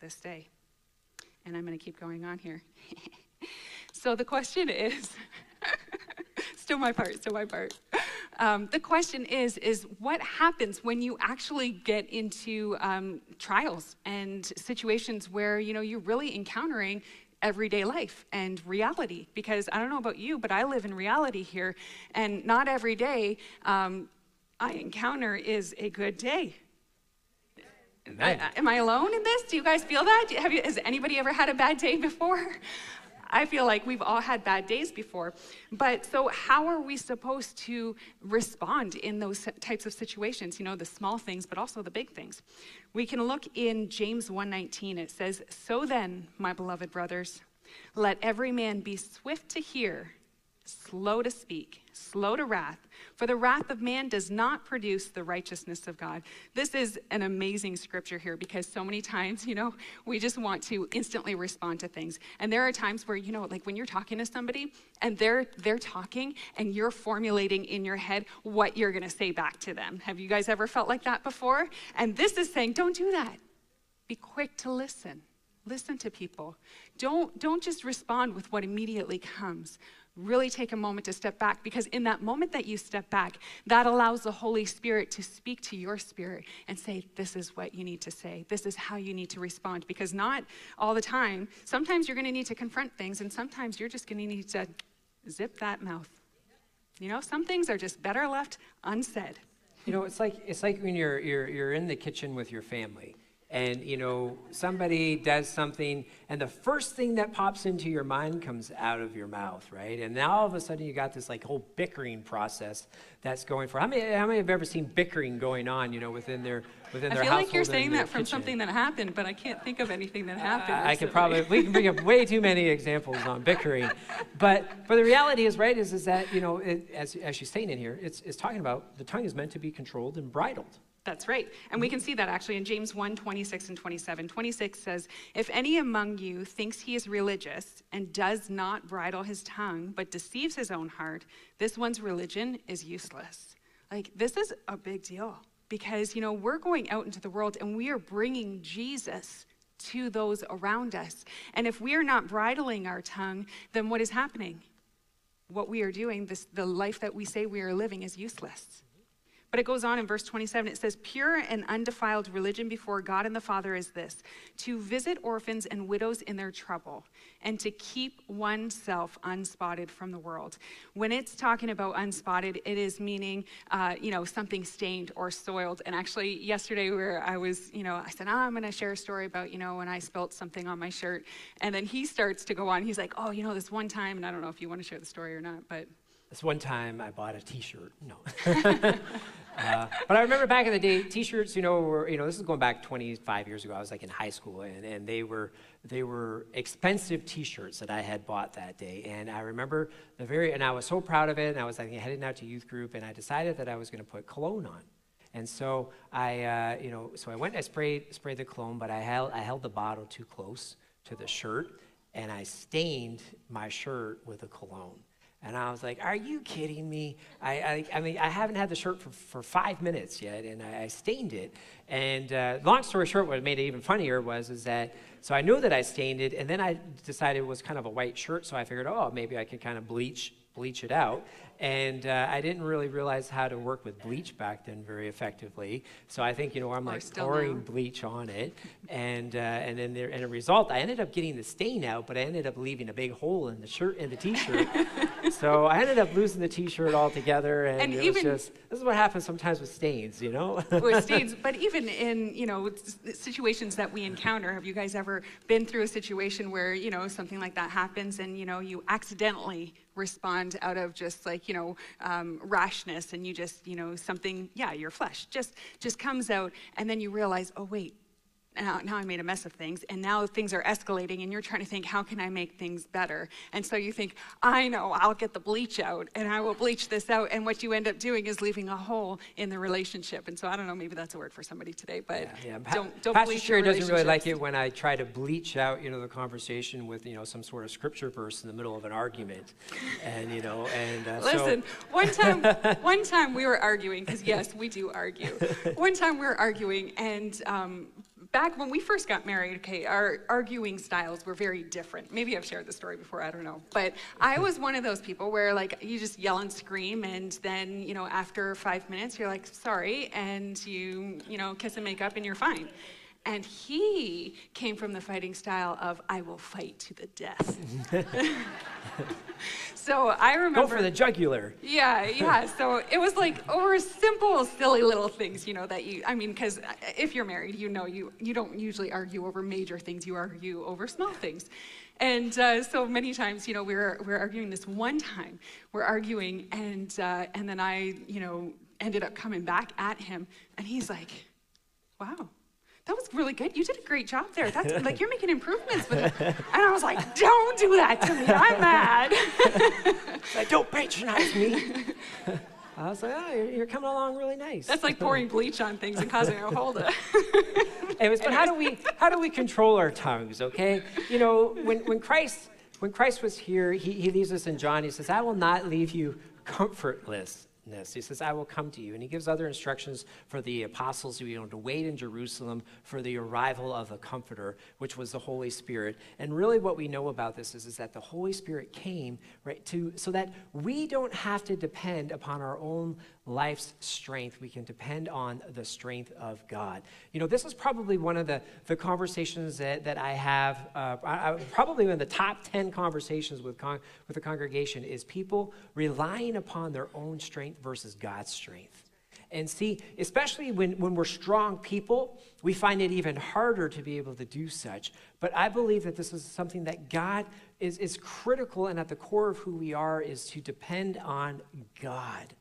this day. And I'm going to keep going on here. so the question is still my part, still my part. Um, the question is, is what happens when you actually get into um, trials and situations where you know you're really encountering everyday life and reality. Because I don't know about you, but I live in reality here, and not every day um, I encounter is a good day. I, am I alone in this? Do you guys feel that? Have you, has anybody ever had a bad day before? I feel like we've all had bad days before. But so, how are we supposed to respond in those types of situations? You know, the small things, but also the big things. We can look in James 1:19. It says, "So then, my beloved brothers, let every man be swift to hear, slow to speak, slow to wrath, for the wrath of man does not produce the righteousness of God. This is an amazing scripture here because so many times, you know, we just want to instantly respond to things. And there are times where, you know, like when you're talking to somebody and they're they're talking and you're formulating in your head what you're going to say back to them. Have you guys ever felt like that before? And this is saying, don't do that. Be quick to listen. Listen to people. Don't, don't just respond with what immediately comes really take a moment to step back because in that moment that you step back, that allows the Holy Spirit to speak to your spirit and say, This is what you need to say. This is how you need to respond. Because not all the time, sometimes you're going to need to confront things, and sometimes you're just going to need to zip that mouth. You know, some things are just better left unsaid. You know, it's like it's like when you're you're you're in the kitchen with your family and you know somebody does something and the first thing that pops into your mind comes out of your mouth right? And now all of a sudden you got this like whole bickering process that's going for how many how many have ever seen bickering going on you know within their within I their I feel like you're saying that kitchen? from something that happened but i can't think of anything that uh, happened I, I could probably we can bring up way too many examples on bickering but but the reality is right is is that you know it, as as she's saying in here it's it's talking about the tongue is meant to be controlled and bridled That's right. And we can see that actually in James 1 26 and 27. 26 says, If any among you thinks he is religious and does not bridle his tongue, but deceives his own heart, this one's religion is useless. Like, this is a big deal because, you know, we're going out into the world and we are bringing Jesus to those around us. And if we are not bridling our tongue, then what is happening? What we are doing, this, the life that we say we are living, is useless. But it goes on in verse 27. It says, Pure and undefiled religion before God and the Father is this to visit orphans and widows in their trouble, and to keep oneself unspotted from the world. When it's talking about unspotted, it is meaning, uh, you know, something stained or soiled. And actually, yesterday, where I was, you know, I said, oh, I'm going to share a story about, you know, when I spilt something on my shirt. And then he starts to go on. He's like, Oh, you know, this one time, and I don't know if you want to share the story or not, but. This one time I bought a T-shirt. No, uh, but I remember back in the day, T-shirts. You know, were you know this is going back 25 years ago. I was like in high school, and, and they were they were expensive T-shirts that I had bought that day. And I remember the very and I was so proud of it. And I was like heading out to youth group, and I decided that I was going to put cologne on. And so I, uh, you know, so I went and I sprayed sprayed the cologne, but I held I held the bottle too close to the shirt, and I stained my shirt with the cologne. And I was like, "Are you kidding me? I, I, I mean, I haven't had the shirt for, for five minutes yet, and I, I stained it." And uh, long story short, what made it even funnier was is that so I knew that I stained it, and then I decided it was kind of a white shirt, so I figured, oh, maybe I could kind of bleach bleach it out. And uh, I didn't really realize how to work with bleach back then very effectively. So I think, you know, I'm like pouring now. bleach on it. And, uh, and then there, and a result, I ended up getting the stain out, but I ended up leaving a big hole in the shirt, in the t-shirt. so I ended up losing the t-shirt altogether. And, And it even- was just, this is what happens sometimes with stains, you know? with stains. But even in you know situations that we encounter, have you guys ever been through a situation where you know something like that happens and you know you accidentally respond out of just like you know um, rashness and you just you know something yeah your flesh just just comes out and then you realize oh wait now, now I made a mess of things, and now things are escalating, and you're trying to think, how can I make things better? And so you think, I know, I'll get the bleach out, and I will bleach this out. And what you end up doing is leaving a hole in the relationship. And so I don't know, maybe that's a word for somebody today, but Yeah, Pa- don't, don't Pastor bleach Sheri doesn't really like it when I try to bleach out, you know, the conversation with, you know, some sort of scripture verse in the middle of an argument, and you know, and uh, so- Listen, one time, one time we were arguing because yes, we do argue. One time we were arguing, and um, back when we first got married, okay, our arguing styles were very different. Maybe I've shared the story before, I don't know. But I was one of those people where like you just yell and scream, and then you know after five minutes you're like sorry, and you you know kiss and make up, and you're fine. And he came from the fighting style of, I will fight to the death. so I remember. Go for the jugular. Yeah, yeah. So it was like over simple, silly little things, you know, that you, I mean, because if you're married, you know, you, you don't usually argue over major things, you argue over small things. And uh, so many times, you know, we were, we were arguing this one time, we're arguing, and, uh, and then I, you know, ended up coming back at him, and he's like, wow that was really good. You did a great job there. That's like you're making improvements with it. And I was like, don't do that to me. I'm mad. like, don't patronize me. I was like, oh, you're, you're, coming along really nice. That's like pouring bleach on things and causing a holdup. Anyways, but how do we how do we control our tongues? Okay, you know, when when Christ when Christ was here, he, he leaves us in John. He says, "I will not leave you comfortless." He says, I will come to you. And he gives other instructions for the apostles you know, to wait in Jerusalem for the arrival of the Comforter, which was the Holy Spirit. And really, what we know about this is, is that the Holy Spirit came right to so that we don't have to depend upon our own life's strength. We can depend on the strength of God. You know, this is probably one of the, the conversations that, that I have, uh, I, probably one of the top 10 conversations with, con- with the congregation is people relying upon their own strength versus God's strength. And see, especially when, when we're strong people, we find it even harder to be able to do such. But I believe that this is something that God is, is critical and at the core of who we are is to depend on God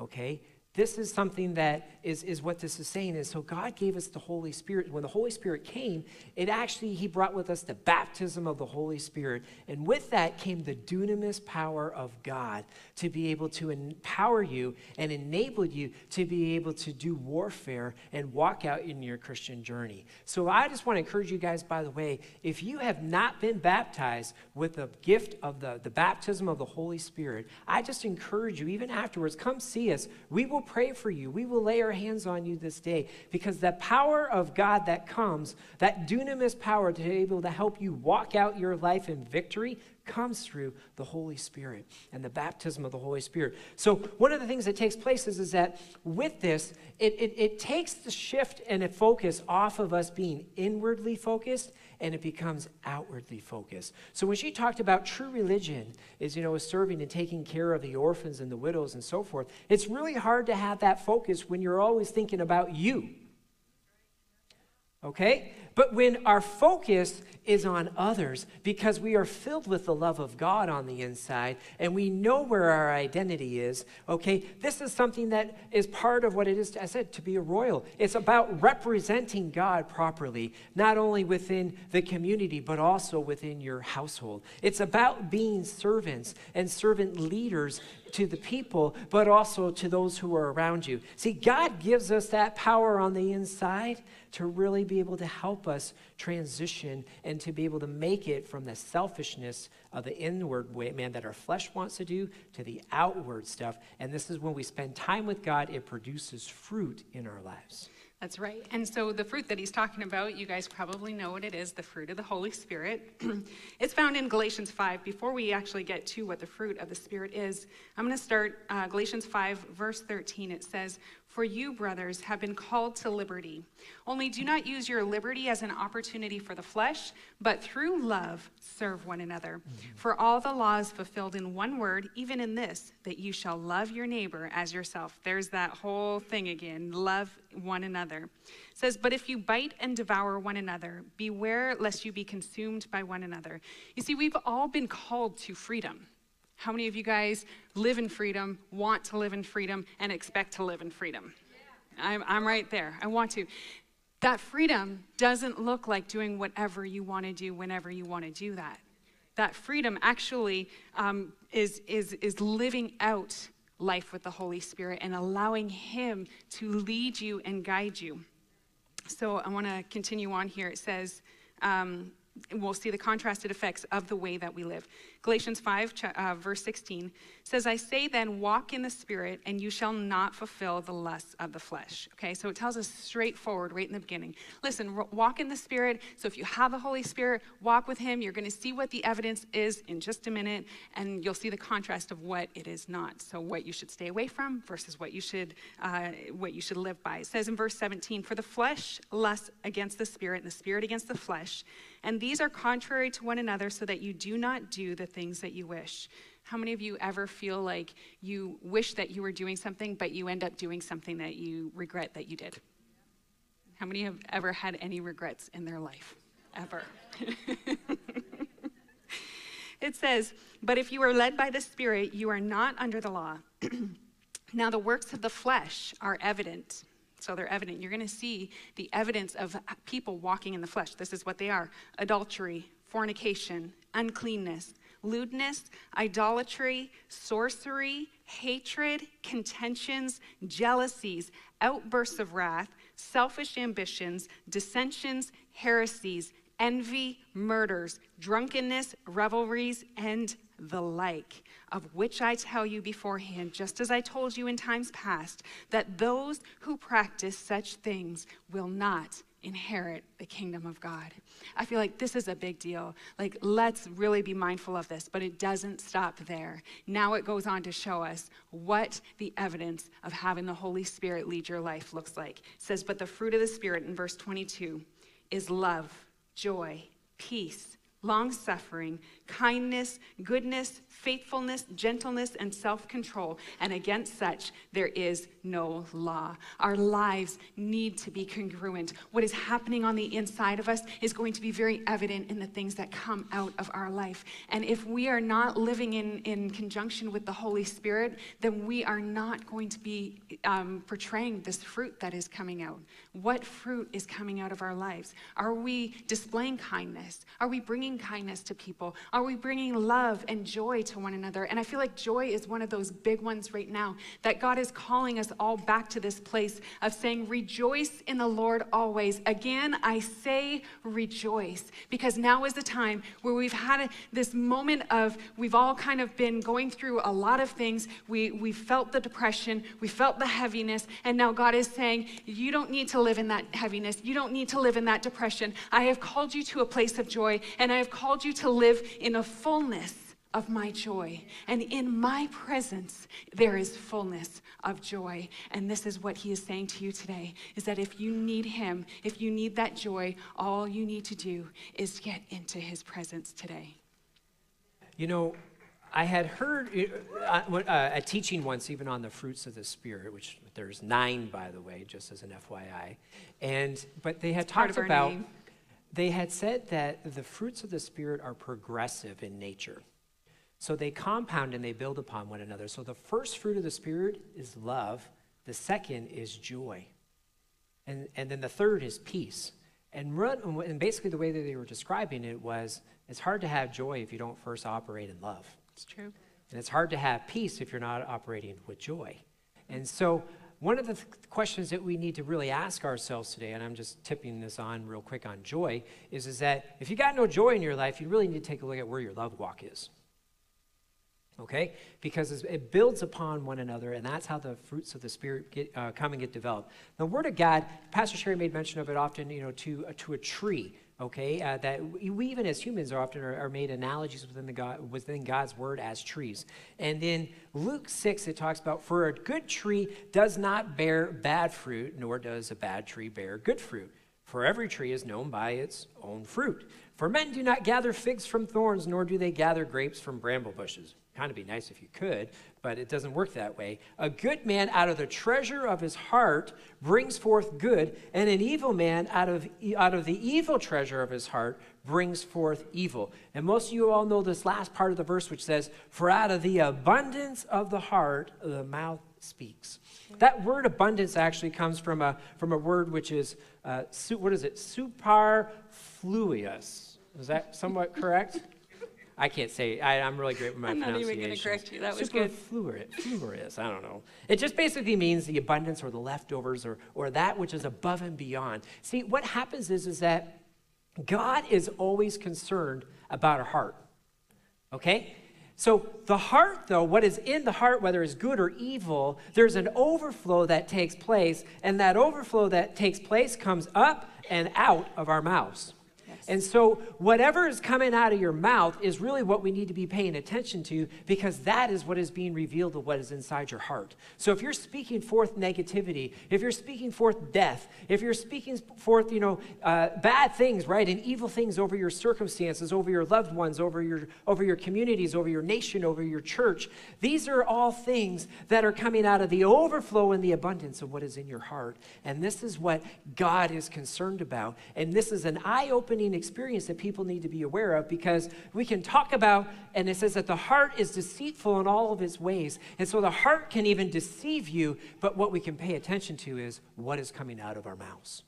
okay? This is something that is, is what this is saying is so God gave us the Holy Spirit. When the Holy Spirit came, it actually, He brought with us the baptism of the Holy Spirit. And with that came the dunamis power of God to be able to empower you and enable you to be able to do warfare and walk out in your Christian journey. So I just want to encourage you guys, by the way, if you have not been baptized with the gift of the, the baptism of the Holy Spirit, I just encourage you, even afterwards, come see us. We will pray for you. We will lay our hands on you this day because the power of God that comes, that dunamis power to be able to help you walk out your life in victory, comes through the Holy Spirit and the baptism of the Holy Spirit. So, one of the things that takes place is, is that with this, it, it, it takes the shift and a focus off of us being inwardly focused and it becomes outwardly focused. So when she talked about true religion is, you know, is serving and taking care of the orphans and the widows and so forth, it's really hard to have that focus when you're always thinking about you. Okay? But when our focus is on others because we are filled with the love of God on the inside and we know where our identity is, okay, this is something that is part of what it is, I said, to be a royal. It's about representing God properly, not only within the community, but also within your household. It's about being servants and servant leaders to the people, but also to those who are around you. See, God gives us that power on the inside to really be able to help us transition and to be able to make it from the selfishness of the inward way, man, that our flesh wants to do to the outward stuff. And this is when we spend time with God, it produces fruit in our lives. That's right. And so the fruit that he's talking about, you guys probably know what it is the fruit of the Holy Spirit. it's found in Galatians 5. Before we actually get to what the fruit of the Spirit is, I'm going to start uh, Galatians 5, verse 13. It says, for you, brothers, have been called to liberty. Only do not use your liberty as an opportunity for the flesh, but through love serve one another. Mm-hmm. For all the laws fulfilled in one word, even in this, that you shall love your neighbor as yourself. There's that whole thing again love one another. It says, But if you bite and devour one another, beware lest you be consumed by one another. You see, we've all been called to freedom. How many of you guys live in freedom, want to live in freedom, and expect to live in freedom? I'm, I'm right there. I want to. That freedom doesn't look like doing whatever you want to do whenever you want to do that. That freedom actually um, is, is, is living out life with the Holy Spirit and allowing Him to lead you and guide you. So I want to continue on here. It says, um, we'll see the contrasted effects of the way that we live. Galatians 5, uh, verse 16 says, I say then, walk in the Spirit, and you shall not fulfill the lusts of the flesh. Okay, so it tells us straightforward right in the beginning. Listen, walk in the Spirit. So if you have the Holy Spirit, walk with Him. You're going to see what the evidence is in just a minute, and you'll see the contrast of what it is not. So what you should stay away from versus what you should, uh, what you should live by. It says in verse 17, For the flesh lusts against the Spirit, and the Spirit against the flesh and these are contrary to one another, so that you do not do the things that you wish. How many of you ever feel like you wish that you were doing something, but you end up doing something that you regret that you did? How many have ever had any regrets in their life? Ever. it says, But if you are led by the Spirit, you are not under the law. now, the works of the flesh are evident so they're evident. You're going to see the evidence of people walking in the flesh. This is what they are adultery, fornication, uncleanness, lewdness, idolatry, sorcery, hatred, contentions, jealousies, outbursts of wrath, selfish ambitions, dissensions, heresies, envy, murders, drunkenness, revelries, and the like of which I tell you beforehand, just as I told you in times past, that those who practice such things will not inherit the kingdom of God. I feel like this is a big deal. Like, let's really be mindful of this, but it doesn't stop there. Now it goes on to show us what the evidence of having the Holy Spirit lead your life looks like. It says, But the fruit of the Spirit in verse 22 is love, joy, peace, long suffering, kindness, goodness, faithfulness, gentleness, and self control. And against such, there is no law. Our lives need to be congruent. What is happening on the inside of us is going to be very evident in the things that come out of our life. And if we are not living in, in conjunction with the Holy Spirit, then we are not going to be um, portraying this fruit that is coming out. What fruit is coming out of our lives? Are we displaying kindness? Are we bringing kindness to people? Are we bringing love and joy to one another? And I feel like joy is one of those big ones right now that God is calling us all back to this place of saying, Rejoice in the Lord always. Again, I say rejoice because now is the time where we've had this moment of, we've all kind of been going through a lot of things. We, we felt the depression, we felt the heaviness, and now God is saying, You don't need to live in that heaviness. You don't need to live in that depression. I have called you to a place of joy, and I have called you to live in a fullness of my joy. And in my presence, there is fullness of joy. And this is what he is saying to you today is that if you need him, if you need that joy, all you need to do is get into his presence today. You know, I had heard uh, uh, a teaching once, even on the fruits of the Spirit, which there's nine, by the way, just as an FYI. And but they had it's talked about. Name. They had said that the fruits of the Spirit are progressive in nature. So they compound and they build upon one another. So the first fruit of the Spirit is love, the second is joy, and, and then the third is peace. And, run, and basically, the way that they were describing it was it's hard to have joy if you don't first operate in love. It's true. And it's hard to have peace if you're not operating with joy. And so, one of the th- questions that we need to really ask ourselves today, and I'm just tipping this on real quick on joy, is, is that if you got no joy in your life, you really need to take a look at where your love walk is okay? Because it builds upon one another, and that's how the fruits of the Spirit get, uh, come and get developed. The Word of God, Pastor Sheri made mention of it often, you know, to, uh, to a tree, okay? Uh, that we, even as humans are often are, are, made analogies within, the God, within God's Word as trees. And in Luke 6, it talks about, for a good tree does not bear bad fruit, nor does a bad tree bear good fruit. For every tree is known by its own fruit. For men do not gather figs from thorns, nor do they gather grapes from bramble bushes kind of be nice if you could, but it doesn't work that way. A good man out of the treasure of his heart brings forth good, and an evil man out of, out of the evil treasure of his heart brings forth evil. And most of you all know this last part of the verse, which says, For out of the abundance of the heart, the mouth speaks. That word abundance actually comes from a, from a word which is, uh, what is it? Superfluous. Is that somewhat correct? I can't say. I, am really great with my I'm not even going to correct you. That was Super good. Fluorous. I don't know. It just basically means the abundance or the leftovers or, or that which is above and beyond. See, what happens is, is that God is always concerned about our heart. Okay? So, the heart, though, what is in the heart, whether it's good or evil, there's an overflow that takes place, and that overflow that takes place comes up and out of our mouths. And so, whatever is coming out of your mouth is really what we need to be paying attention to because that is what is being revealed of what is inside your heart. So, if you're speaking forth negativity, if you're speaking forth death, if you're speaking forth, you know, uh, bad things, right, and evil things over your circumstances, over your loved ones, over your over your communities, over your nation, over your church, these are all things that are coming out of the overflow and the abundance of what is in your heart. And this is what God is concerned about. And this is an eye-opening experience that people need to be aware of because we can talk about, and it says that the heart is deceitful in all of its ways. And so the heart can even deceive you, but what we can pay attention to is what is coming out of our mouths.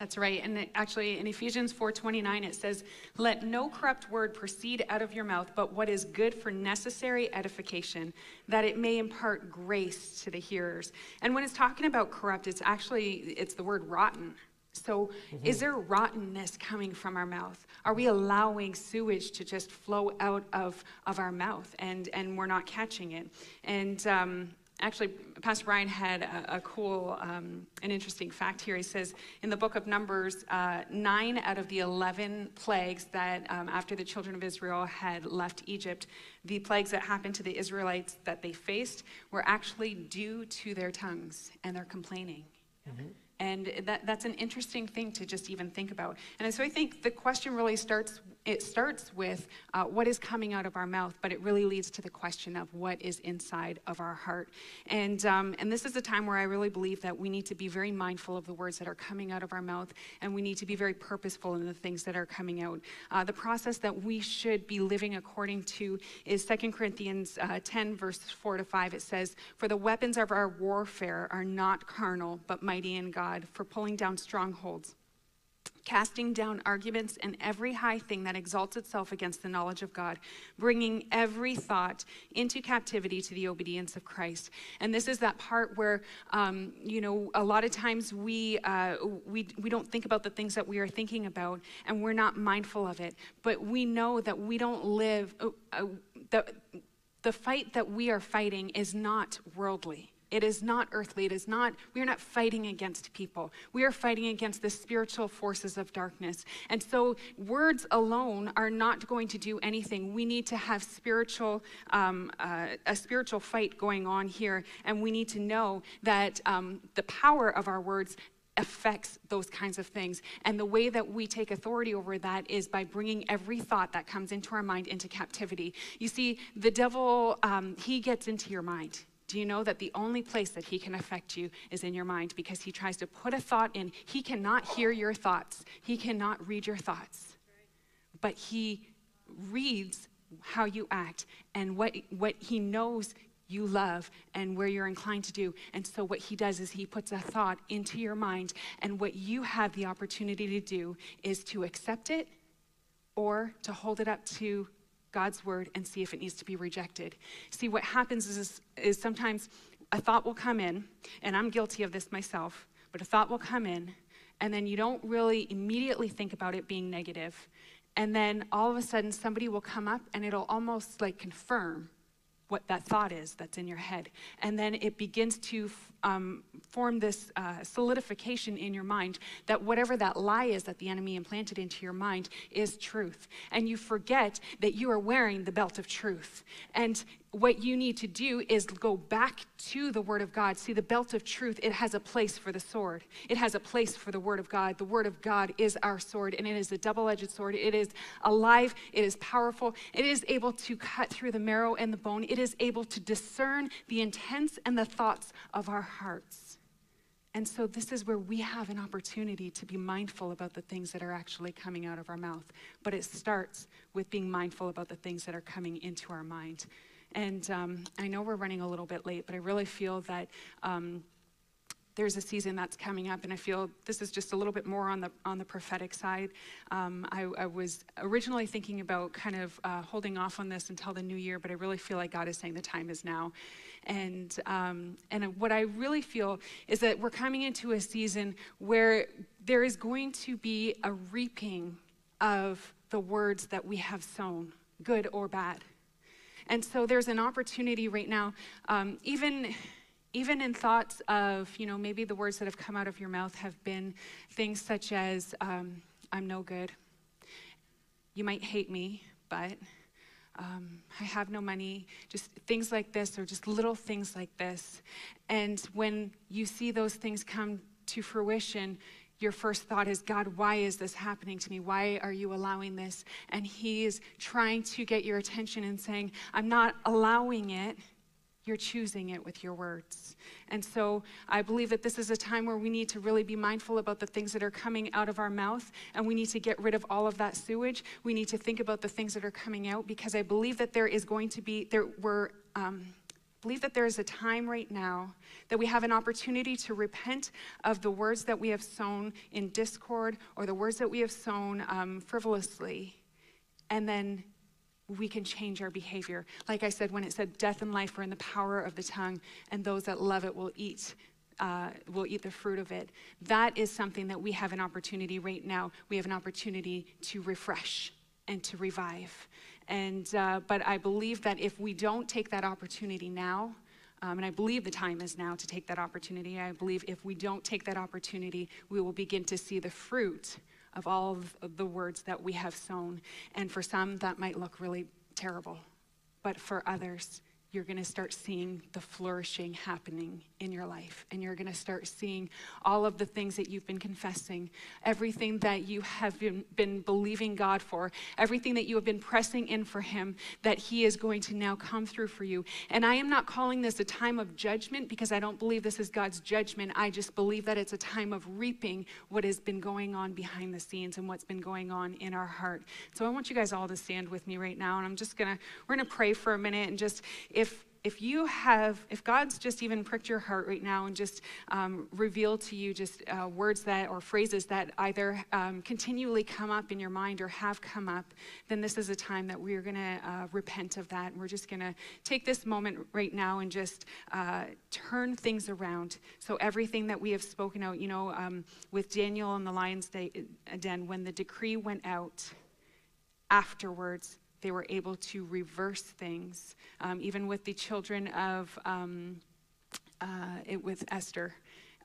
That's right. And actually in Ephesians 4:29 it says, "Let no corrupt word proceed out of your mouth, but what is good for necessary edification, that it may impart grace to the hearers." And when it's talking about corrupt, it's actually it's the word rotten, so, mm-hmm. is there rottenness coming from our mouth? Are we allowing sewage to just flow out of, of our mouth and, and we're not catching it? And um, actually, Pastor Brian had a, a cool, um, an interesting fact here. He says in the book of Numbers, uh, nine out of the 11 plagues that um, after the children of Israel had left Egypt, the plagues that happened to the Israelites that they faced were actually due to their tongues and their complaining. Mm-hmm. And that, that's an interesting thing to just even think about. And so I think the question really starts it starts with uh, what is coming out of our mouth, but it really leads to the question of what is inside of our heart. And, um, and this is a time where I really believe that we need to be very mindful of the words that are coming out of our mouth, and we need to be very purposeful in the things that are coming out. Uh, the process that we should be living according to is 2 Corinthians uh, 10, verse 4 to 5. It says, For the weapons of our warfare are not carnal, but mighty in God, for pulling down strongholds casting down arguments and every high thing that exalts itself against the knowledge of God, bringing every thought into captivity to the obedience of Christ. And this is that part where, um, you know, a lot of times we, uh, we, we don't think about the things that we are thinking about and we're not mindful of it. But we know that we don't live, uh, uh, the, the fight that we are fighting is not worldly. It is not earthly. It is not, we are not fighting against people. We are fighting against the spiritual forces of darkness. And so words alone are not going to do anything. We need to have spiritual, um, uh, a spiritual fight going on here. And we need to know that um, the power of our words affects those kinds of things. And the way that we take authority over that is by bringing every thought that comes into our mind into captivity. You see, the devil, um, he gets into your mind. Do you know that the only place that he can affect you is in your mind because he tries to put a thought in? He cannot hear your thoughts, he cannot read your thoughts, but he reads how you act and what, what he knows you love and where you're inclined to do. And so, what he does is he puts a thought into your mind, and what you have the opportunity to do is to accept it or to hold it up to God's word and see if it needs to be rejected. See, what happens is, is sometimes a thought will come in, and I'm guilty of this myself, but a thought will come in, and then you don't really immediately think about it being negative. And then all of a sudden, somebody will come up and it'll almost like confirm what that thought is that's in your head. And then it begins to um, form this uh, solidification in your mind that whatever that lie is that the enemy implanted into your mind is truth. And you forget that you are wearing the belt of truth. And what you need to do is go back to the Word of God. See, the belt of truth, it has a place for the sword, it has a place for the Word of God. The Word of God is our sword, and it is a double edged sword. It is alive, it is powerful, it is able to cut through the marrow and the bone, it is able to discern the intents and the thoughts of our hearts. And so, this is where we have an opportunity to be mindful about the things that are actually coming out of our mouth. But it starts with being mindful about the things that are coming into our mind. And um, I know we're running a little bit late, but I really feel that. Um, there's a season that's coming up, and I feel this is just a little bit more on the on the prophetic side. Um, I, I, was originally thinking about kind of uh, holding off on this until the new year, but I really feel like God is saying the time is now. And um, and what I really feel is that we're coming into a season where there is going to be a reaping of the words that we have sown, good or bad. And so there's an opportunity right now, um, even even in thoughts of, you know, maybe the words that have come out of your mouth have been things such as, um, I'm no good. You might hate me, but um, I have no money. Just things like this, or just little things like this. And when you see those things come to fruition, your first thought is, God, why is this happening to me? Why are you allowing this? And He is trying to get your attention and saying, I'm not allowing it. You're choosing it with your words. And so I believe that this is a time where we need to really be mindful about the things that are coming out of our mouth, and we need to get rid of all of that sewage. We need to think about the things that are coming out because I believe that there is going to be, there were, um, believe that there is a time right now that we have an opportunity to repent of the words that we have sown in discord or the words that we have sown um, frivolously, and then we can change our behavior. Like I said, when it said death and life are in the power of the tongue, and those that love it will eat. Uh, will eat the fruit of it. That is something that we have an opportunity right now. We have an opportunity to refresh and to revive. And, uh, but I believe that if we don't take that opportunity now, um, and I believe the time is now to take that opportunity. I believe if we don't take that opportunity, we will begin to see the fruit of all of the words that we have sown. And for some, that might look really terrible. But for others, you're going to start seeing the flourishing happening in your life. And you're going to start seeing all of the things that you've been confessing, everything that you have been, been, believing God for, everything that you have been pressing in for Him, that He is going to now come through for you. And I am not calling this a time of judgment because I don't believe this is God's judgment. I just believe that it's a time of reaping what has been going on behind the scenes and what's been going on in our heart. So I want you guys all to stand with me right now. And I'm just going to, we're going to pray for a minute and just, if if you have, if God's just even pricked your heart right now and just um, revealed to you just uh, words that or phrases that either um, continually come up in your mind or have come up, then this is a time that we're going to uh, repent of that. And we're just going to take this moment right now and just uh, turn things around. So everything that we have spoken out, you know, um, with Daniel and the lion's den, when the decree went out afterwards, they were able to reverse things, um, even with the children of um, uh, it with Esther.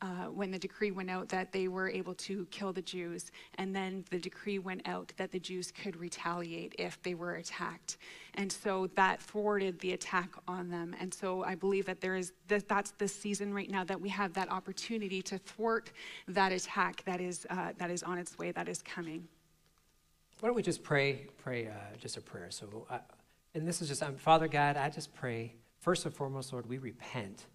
Uh, when the decree went out that they were able to kill the Jews, and then the decree went out that the Jews could retaliate if they were attacked, and so that thwarted the attack on them. And so I believe that there is that that's the season right now that we have that opportunity to thwart that attack that is uh, that is on its way, that is coming. Why don't we just pray, pray uh, just a prayer. So, uh, and this is just, um, Father God, I just pray, first and foremost, Lord, we repent.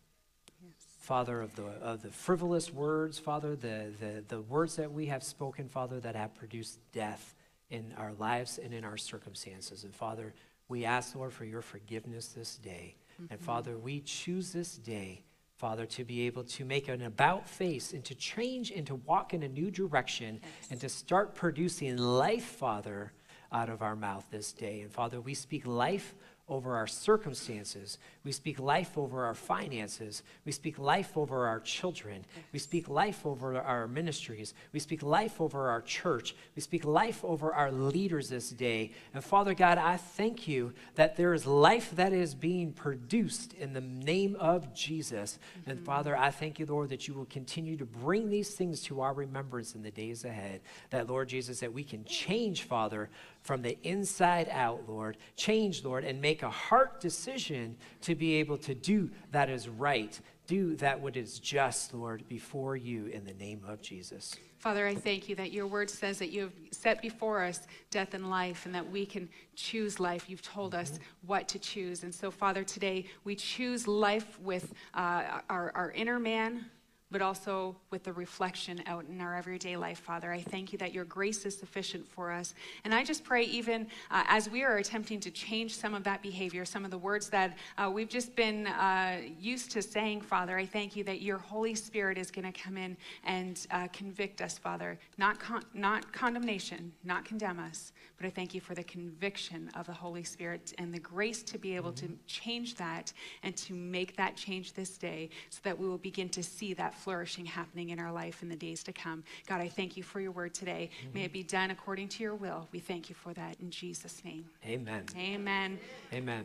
Yes. Father, of the, of the frivolous words, Father, the, the, the words that we have spoken, Father, that have produced death in our lives and in our circumstances. And Father, we ask, Lord, for your forgiveness this day. Mm-hmm. And Father, we choose this day Father, to be able to make an about face and to change and to walk in a new direction yes. and to start producing life, Father, out of our mouth this day. And Father, we speak life over our circumstances. We speak life over our finances. We speak life over our children. We speak life over our ministries. We speak life over our church. We speak life over our leaders this day. And Father God, I thank you that there is life that is being produced in the name of Jesus. Mm-hmm. And Father, I thank you, Lord, that you will continue to bring these things to our remembrance in the days ahead. That, Lord Jesus, that we can change, Father, from the inside out, Lord. Change, Lord, and make a heart decision to be able to do that is right, do that what is just, Lord, before you in the name of Jesus. Father, I thank you that your word says that you have set before us death and life and that we can choose life. You've told us mm-hmm. what to choose. And so, Father, today we choose life with uh, our, our inner man but also with the reflection out in our everyday life, Father. I thank you that your grace is sufficient for us. And I just pray, even uh, as we are attempting to change some of that behavior, some of the words that uh, we've just been uh, used to saying, Father, I thank you that your Holy Spirit is going to come in and uh, convict us, Father. Not, con- not condemnation, not condemn us, but I thank you for the conviction of the Holy Spirit and the grace to be able mm-hmm. to change that and to make that change this day so that we will begin to see that flourishing happening in our life in the days to come. God, I thank you for your word today. Mm-hmm. May it be done according to your will. We thank you for that in Jesus' name. Amen. Amen. Amen.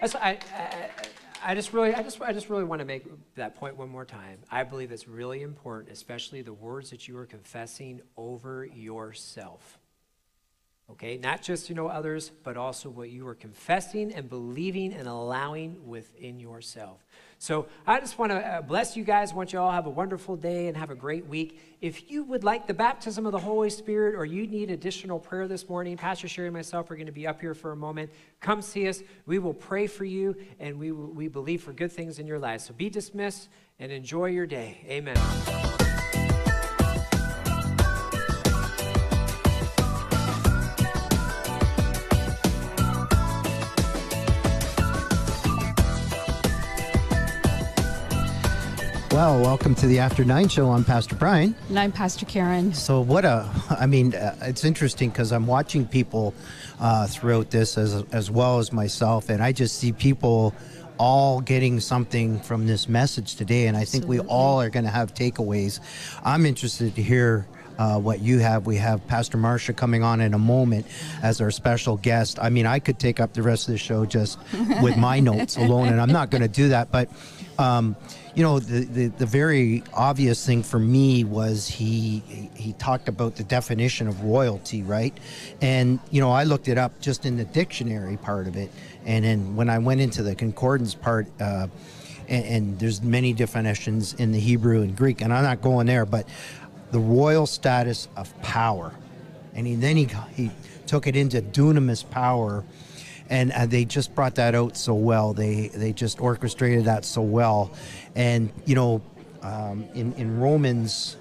That's, I, I, I just really, I just, I just really want to make that point one more time. I believe it's really important, especially the words that you are confessing over yourself. Okay, not just you know others, but also what you are confessing and believing and allowing within yourself. So I just want to uh, bless you guys. I want you all have a wonderful day and have a great week. If you would like the baptism of the Holy Spirit or you need additional prayer this morning, Pastor Sheri and myself are going to be up here for a moment. Come see us. We will pray for you and we, we believe for good things in your life. So be dismissed and enjoy your day. Amen. Welcome to the After Nine Show. I'm Pastor Brian. And I'm Pastor Karen. So, what a, I mean, uh, it's interesting because I'm watching people uh, throughout this as, as well as myself, and I just see people all getting something from this message today, and I think Absolutely. we all are going to have takeaways. I'm interested to hear. Uh, what you have. We have Pastor Marcia coming on in a moment as our special guest. I mean, I could take up the rest of the show just with my notes alone, and I'm not going to do that. But um, you know, the, the, the, very obvious thing for me was he he talked about the definition of royalty, right? And you know, I looked it up just in the dictionary part of it, and then when I went into the concordance part, uh, and, and there's many definitions in the Hebrew and Greek, and I'm not going there, but the royal status of power, and he, then he he took it into dunamis power and uh, they just brought that out so well. They they just orchestrated that so well, and you know, um, in in Romans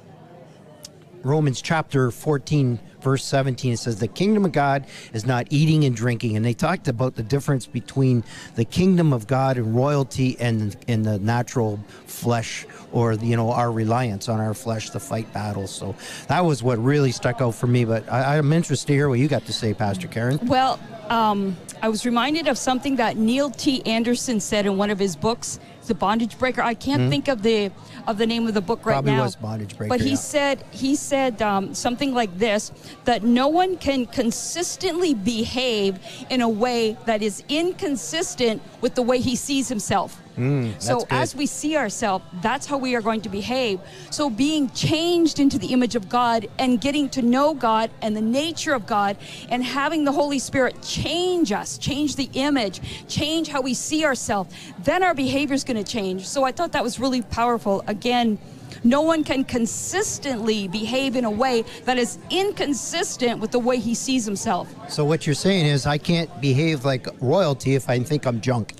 Romans chapter 14 verse 17 it says the kingdom of god is not eating and drinking. And they talked about the difference between the kingdom of god and royalty and in the natural flesh or you know our reliance on our flesh to fight battles. So that was what really stuck out for me but I, i'm interested to hear what you got to say pastor karen. Well um, I was reminded of something that Neil T. Anderson said in one of his books, The Bondage Breaker. I can't mm-hmm. think of the of the name of the book right Probably now. was Bondage Breaker. But he yeah. said he said um, something like this: that no one can consistently behave in a way that is inconsistent with the way he sees himself. Mm, so good. as we see ourselves, that's how we are going to behave. So being changed into the image of God and getting to know God and the nature of God and having the Holy Spirit change us, change the image, change how we see ourselves, then our behavior is going to change. So I thought that was really powerful. Again, no one can consistently behave in a way that is inconsistent with the way he sees himself. So what you're saying is I can't behave like royalty if I think I'm junk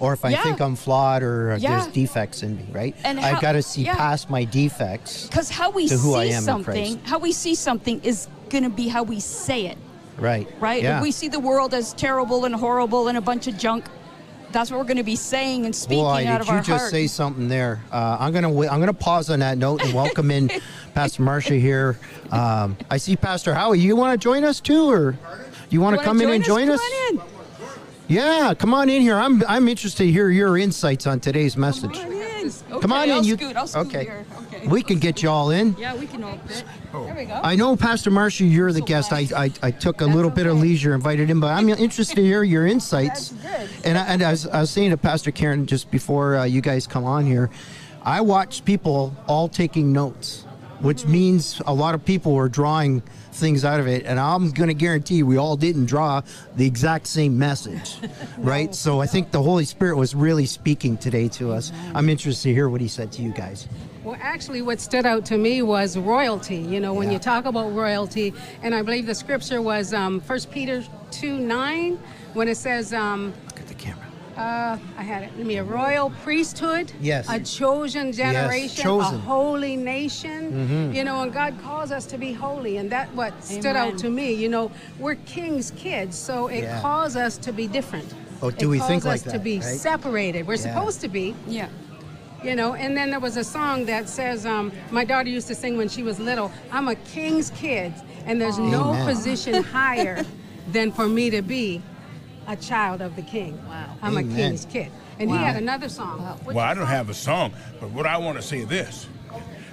or if I yeah. think I'm flawed or yeah. there's defects in me, right? And I've got to see yeah. past my defects. Because how we see something, how we see something is going to be how we say it. Right. Right. If we see the world as terrible and horrible and a bunch of junk, that's what we're going to be saying and speaking Boy, out of our heart. Did you just say something there? Uh, I'm going to I'm going to pause on that note and welcome in Pastor Marcia here. Um, I see Pastor Howie. You want to join us too, or you want to come in and join us? Come yeah, come on in here. I'm I'm interested to hear your insights on today's message. Come on in. Okay, come on in. I'll you scoot, I'll scoot okay. Here. okay. We can get you all in. Yeah, we can all fit. Oh. There we go. I know, Pastor Marcia, you're the guest. I, I, I took a That's little okay. bit of leisure, invited him, but I'm interested to hear your insights. That's good. And I, and I was, I was saying to Pastor Karen just before uh, you guys come on here, I watched people all taking notes, which mm-hmm. means a lot of people were drawing things out of it. And I'm going to guarantee we all didn't draw the exact same message, right? So I think the Holy Spirit was really speaking today to us. I'm interested to hear what he said to you guys. Well, actually, what stood out to me was royalty. You know, when yeah. you talk about royalty, and I believe the scripture was um, 1 Peter 2 9, when it says, um, uh, I had it. Me a royal priesthood. Yes. A chosen generation. Yes, chosen. A holy nation. Mm-hmm. You know, and God calls us to be holy, and that what stood out to me. You know, we're King's kids, so it yeah. calls us to be different. Oh, do it we calls think like us that? to be right? separated. We're yeah. supposed to be. Yeah. You know, and then there was a song that says, um, my daughter used to sing when she was little, I'm a king's kid, and there's no position higher than for me to be a child of the king. Wow. I'm Amen. a king's kid. And wow. he had another song. Wow. Well, I don't have a song, but what I want to say is this.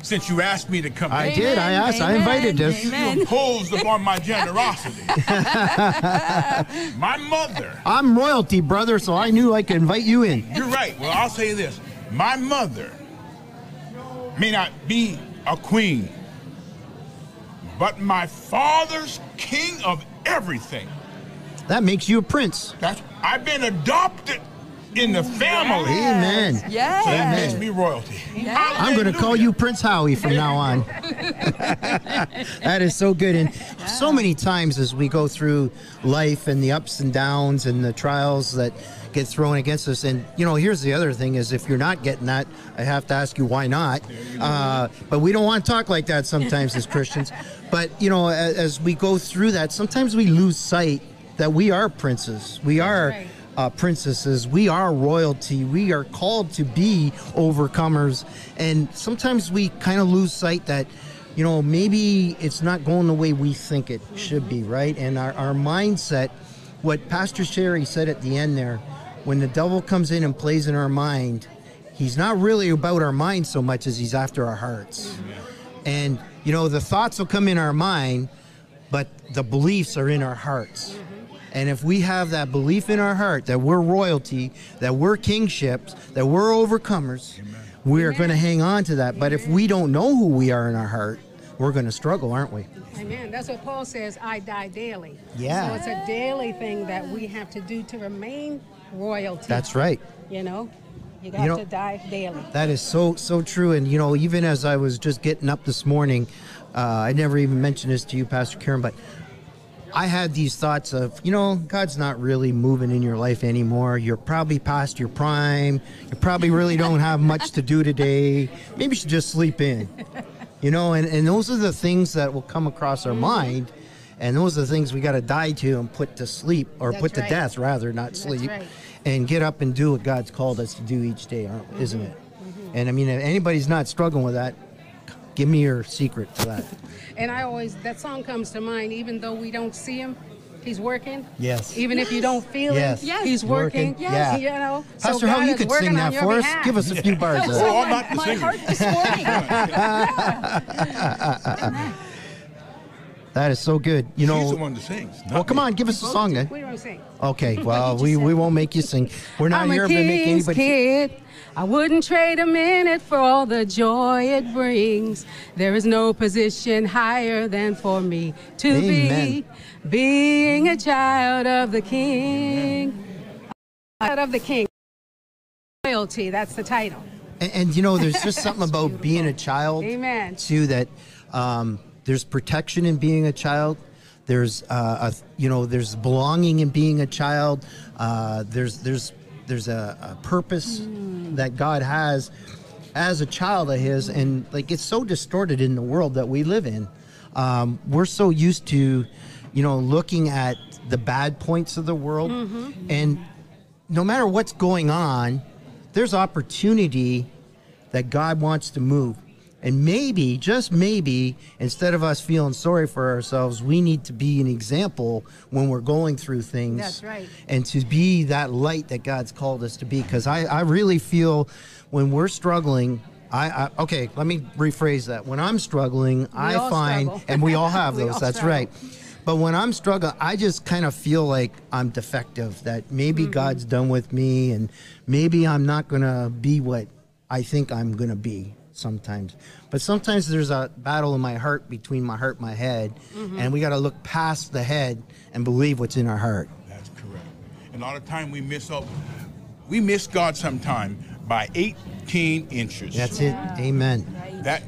since you asked me to come. I in. did. I asked. I invited this. You imposed upon my generosity. my mother. I'm royalty, brother, so I knew I could invite you in. You're right. Well, I'll say this. My mother may not be a queen, but my father's king of everything. That makes you a prince. That's I've been adopted in the family. Amen. Yes. So that makes me royalty. I'm going to call you Prince Howie from now on. that is so good. And so many times as we go through life and the ups and downs and the trials that get thrown against us. And, you know, here's the other thing is if you're not getting that, I have to ask you why not. Uh, but we don't want to talk like that sometimes as Christians. But, you know, as, as we go through that, sometimes we lose sight that we are princes. We are right. uh, princesses. We are royalty. We are called to be overcomers. And sometimes we kind of lose sight that, you know, maybe it's not going the way we think it should be, right? And our, our mindset, what Pastor Sheri said at the end there, when the devil comes in and plays in our mind, he's not really about our mind so much as he's after our hearts. And, you know, the thoughts will come in our mind, but the beliefs are in our hearts. And if we have that belief in our heart that we're royalty, that we're kingships, that we're overcomers, we are going to hang on to that. But if we don't know who we are in our heart, we're going to struggle, aren't we? Amen. That's what Paul says, I die daily. Yeah. So it's a daily thing that we have to do to remain royalty. That's right. You know, you got know- to die daily. That is so so true. And you know, even as I was just getting up this morning, uh, I never even mentioned this to you, Pastor Karen, but I had these thoughts of, you know, God's not really moving in your life anymore. You're probably past your prime. You probably really don't have much to do today. Maybe you should just sleep in. You know, and, and those are the things that will come across our mind. And those are the things we got to die to and put to sleep, or That's put to right. death, rather, not sleep. right. And get up and do what God's called us to do each day, isn't it? Mm-hmm. And I mean, if anybody's not struggling with that, give me your secret to that. And I always, that song comes to mind, even though we don't see him, he's working. Yes. Even if you don't feel Yes. him, Yes. he's working. Working, yeah. You know, so Pastor, how God you could sing that your for us? behalf. Give us a few bars of that. I'm not the My singer. heart this morning. That is so good. You know, She's the know, one that sings. well, come me. on, give us a song then. We don't sing. Okay, well, we, we won't make you sing. We're not I'm here a to make king's anybody. kid. I wouldn't trade a minute for all the joy it brings. There is no position higher than for me to Amen. be being a child of the King. Child of the King. Royalty, that's the title. And, and you know, there's just something about being a child, Amen. too, that um, there's protection in being a child. There's, uh, a, you know, there's belonging in being a child. Uh, there's, there's, there's a, a purpose that God has as a child of His, and like it's so distorted in the world that we live in. Um, we're so used to, you know, looking at the bad points of the world, and no matter what's going on, there's opportunity that God wants to move. And maybe, just maybe, instead of us feeling sorry for ourselves, we need to be an example when we're going through things. That's right. And to be that light that God's called us to be. Because I, I really feel when we're struggling, I, I okay, let me rephrase that. When I'm struggling, I find, struggle. and we all have We those, all that's struggle. right. But when I'm struggling, I just kind of feel like I'm defective, that maybe Mm-hmm. God's done with me, and maybe I'm not going to be what I think I'm going to be sometimes. But sometimes there's a battle in my heart between my heart and my head, Mm-hmm. and we got to look past the head and believe what's in our heart. That's correct. And a lot of time we miss up, We miss God sometime by 18 inches. That's it. Amen. that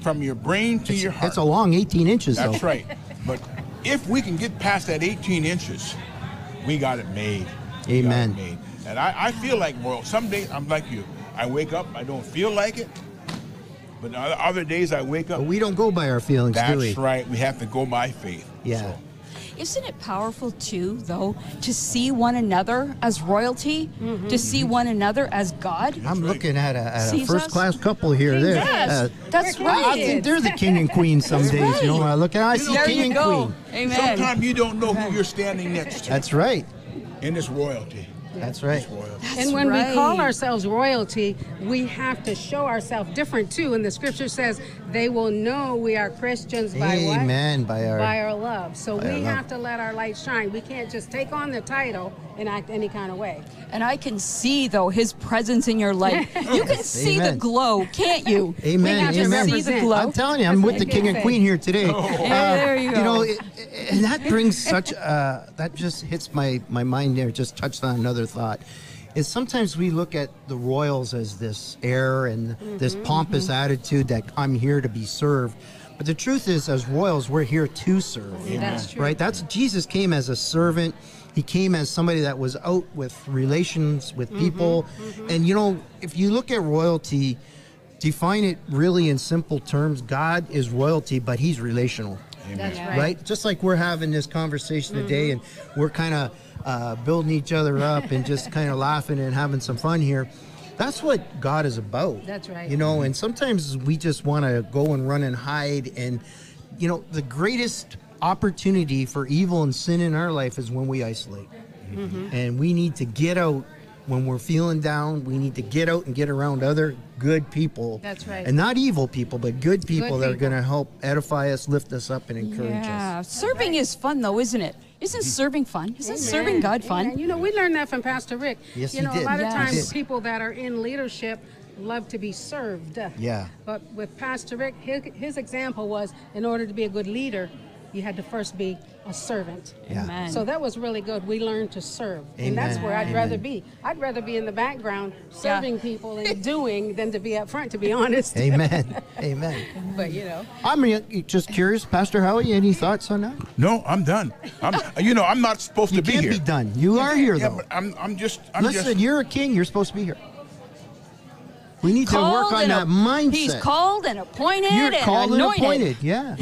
from your brain to your heart. That's a long 18 inches, That's though. right. But if we can get past that 18 inches, we got it made. We got it Amen. made. And I, I feel like, well, some days I'm like you. I wake up, I don't feel like it. But other other days I wake up. But we don't go by our feelings, do we? That's right. We have to go by faith. Yeah. So, Isn't it powerful too, though, to see one another as royalty, to see one another as God? I'm looking at a, at a Sees first us? class couple here. There. Yes, Uh, that's right. I think they're the king and queen some days. You know, I look at I see there king you and go. queen. Amen. sometimes you don't know who you're standing next to That's right. in this royalty. That's right. and when we call ourselves royalty, we have to show ourselves different too. And the scripture says they will know we are Christians by what? Amen. By our, By our love. So we love. have to let our light shine. We can't just take on the title and act any kind of way. And I can see though his presence in your life. You can see the glow, can't you? Amen. have to Amen. See the glow. I'm telling you, I'm with the king and queen here today. Uh, there you go. You know, go. it, and that brings such uh, that just hits my my mind there. Just touched on another thought. Is sometimes we look at the royals as this air and this Mm-hmm, pompous attitude that I'm here to be served. But the truth is, as royals, we're here to serve. That's true. Right? That's Jesus came as a servant. He came as somebody that was out with relations with Mm-hmm, people. And you know, if you look at royalty, define it really in simple terms. God is royalty, but he's relational. That's Right. right. Just like we're having this conversation today and we're kind of uh, building each other up and just kind of laughing and having some fun here. That's what God is about. That's right. You know, and sometimes we just want to go and run and hide. And, you know, the greatest opportunity for evil and sin in our life is when we isolate. Mm-hmm. And we need to get out when we're feeling down. We need to get out and get around other good people. That's right. And not evil people, but good people that are going to help edify us, lift us up, and encourage us. Yeah, serving is fun though, isn't it? Isn't mm-hmm. serving fun? Isn't serving God fun? Amen. You know, we learned that from Pastor Rick. Yes, you he know, did. a lot Yes. of times people that are in leadership love to be served. Yeah. But with Pastor Rick, his, his example was in order to be a good leader, you had to first be a servant. Yeah. Amen. So that was really good. We learned to serve. And that's where I'd Amen. rather be. I'd rather be in the background serving people and doing than to be up front, to be honest. Amen. Amen. But, you know. I'm just curious, Pastor Howie, any thoughts on that? No, I'm done. I'm, you know, I'm not supposed You to be here. You can't be done. You are here, Yeah, though. but I'm, I'm just, I'm Listen, just. you're a king. You're supposed to be here. We need to work on and that a- mindset. He's called and appointed You're called and anointed. appointed. Yeah.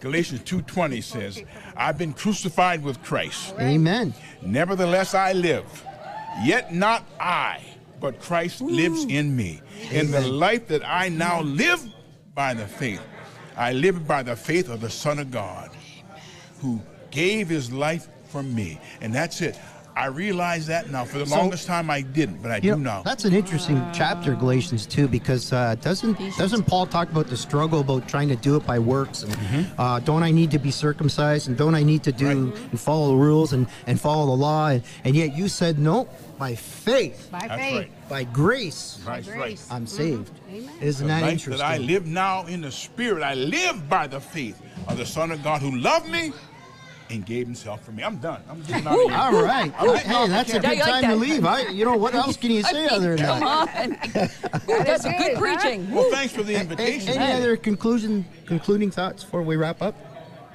Galatians 2:20 says, "I've been crucified with Christ. Amen. Nevertheless I live, yet not I, but Christ lives in me. In the life that I now live by the faith, I live by the faith of the Son of God, who gave his life for me." And that's it. I realize that now. For the So- longest time, I didn't, but I do know, now. that's an interesting chapter, Galatians 2, because uh, doesn't doesn't Paul talk about the struggle about trying to do it by works and uh, don't I need to be circumcised and don't I need to do and follow the rules and, and follow the law and, and yet you said no by faith By That's faith. right. by grace That's right. Grace. I'm saved. Amen. Isn't The that life interesting? that I live now in the Spirit, I live by the faith of the Son of God who loved me and gave himself for me. I'm done. I'm getting out of here. All right. I'm getting hey, that's a good like time to leave. I, you know, what else can you say other than Come that? on. Ooh, that's some good preaching. Well, thanks for the A- invitation. Any other conclusion, concluding thoughts before we wrap up?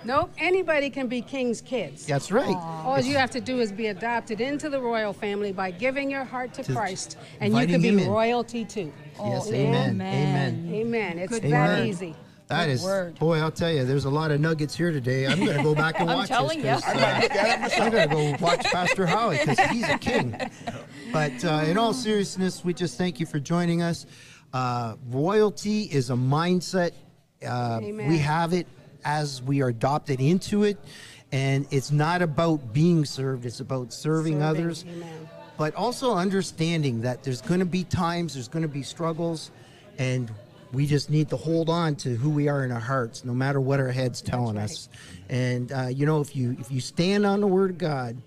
Nope. Anybody can be king's kids. That's right. All you have to do is be adopted into the royal family by giving your heart to To- Christ, and you can be in. royalty too. Yes, amen. amen. Amen. Amen. It's Good that word. easy. That Good is, word. boy, I'll tell you, there's a lot of nuggets here today. I'm going to go back and I'm watch telling this. you. uh, I'm going to go watch Pastor Howie because he's a king. But uh, in all seriousness, we just thank you for joining us. Uh, royalty is a mindset. Uh, we have it as we are adopted into it. And it's not about being served, it's about serving, Serving, others. amen. But also understanding that there's going to be times, there's going to be struggles, and we just need to hold on to who we are in our hearts, no matter what our head's telling us. And uh, you know, if you if you stand on the Word of God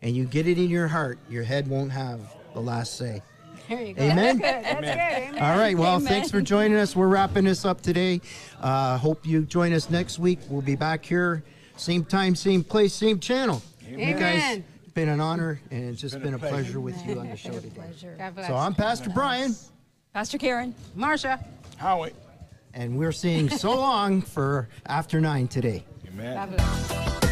and you get it in your heart, your head won't have the last say. There you go. Amen. That's good. That's good. Amen. All right. Well, Amen. thanks for joining us. We're wrapping this up today. Uh, hope you join us next week. We'll be back here, same time, same place, same channel. You guys, Amen. it's been an honor, and it's just been, a a pleasure. pleasure. with you on the show today. God bless. So I'm Pastor Brian, Pastor Karen. Marsha. Howie. and we're saying so long for after nine today. Amen. God bless.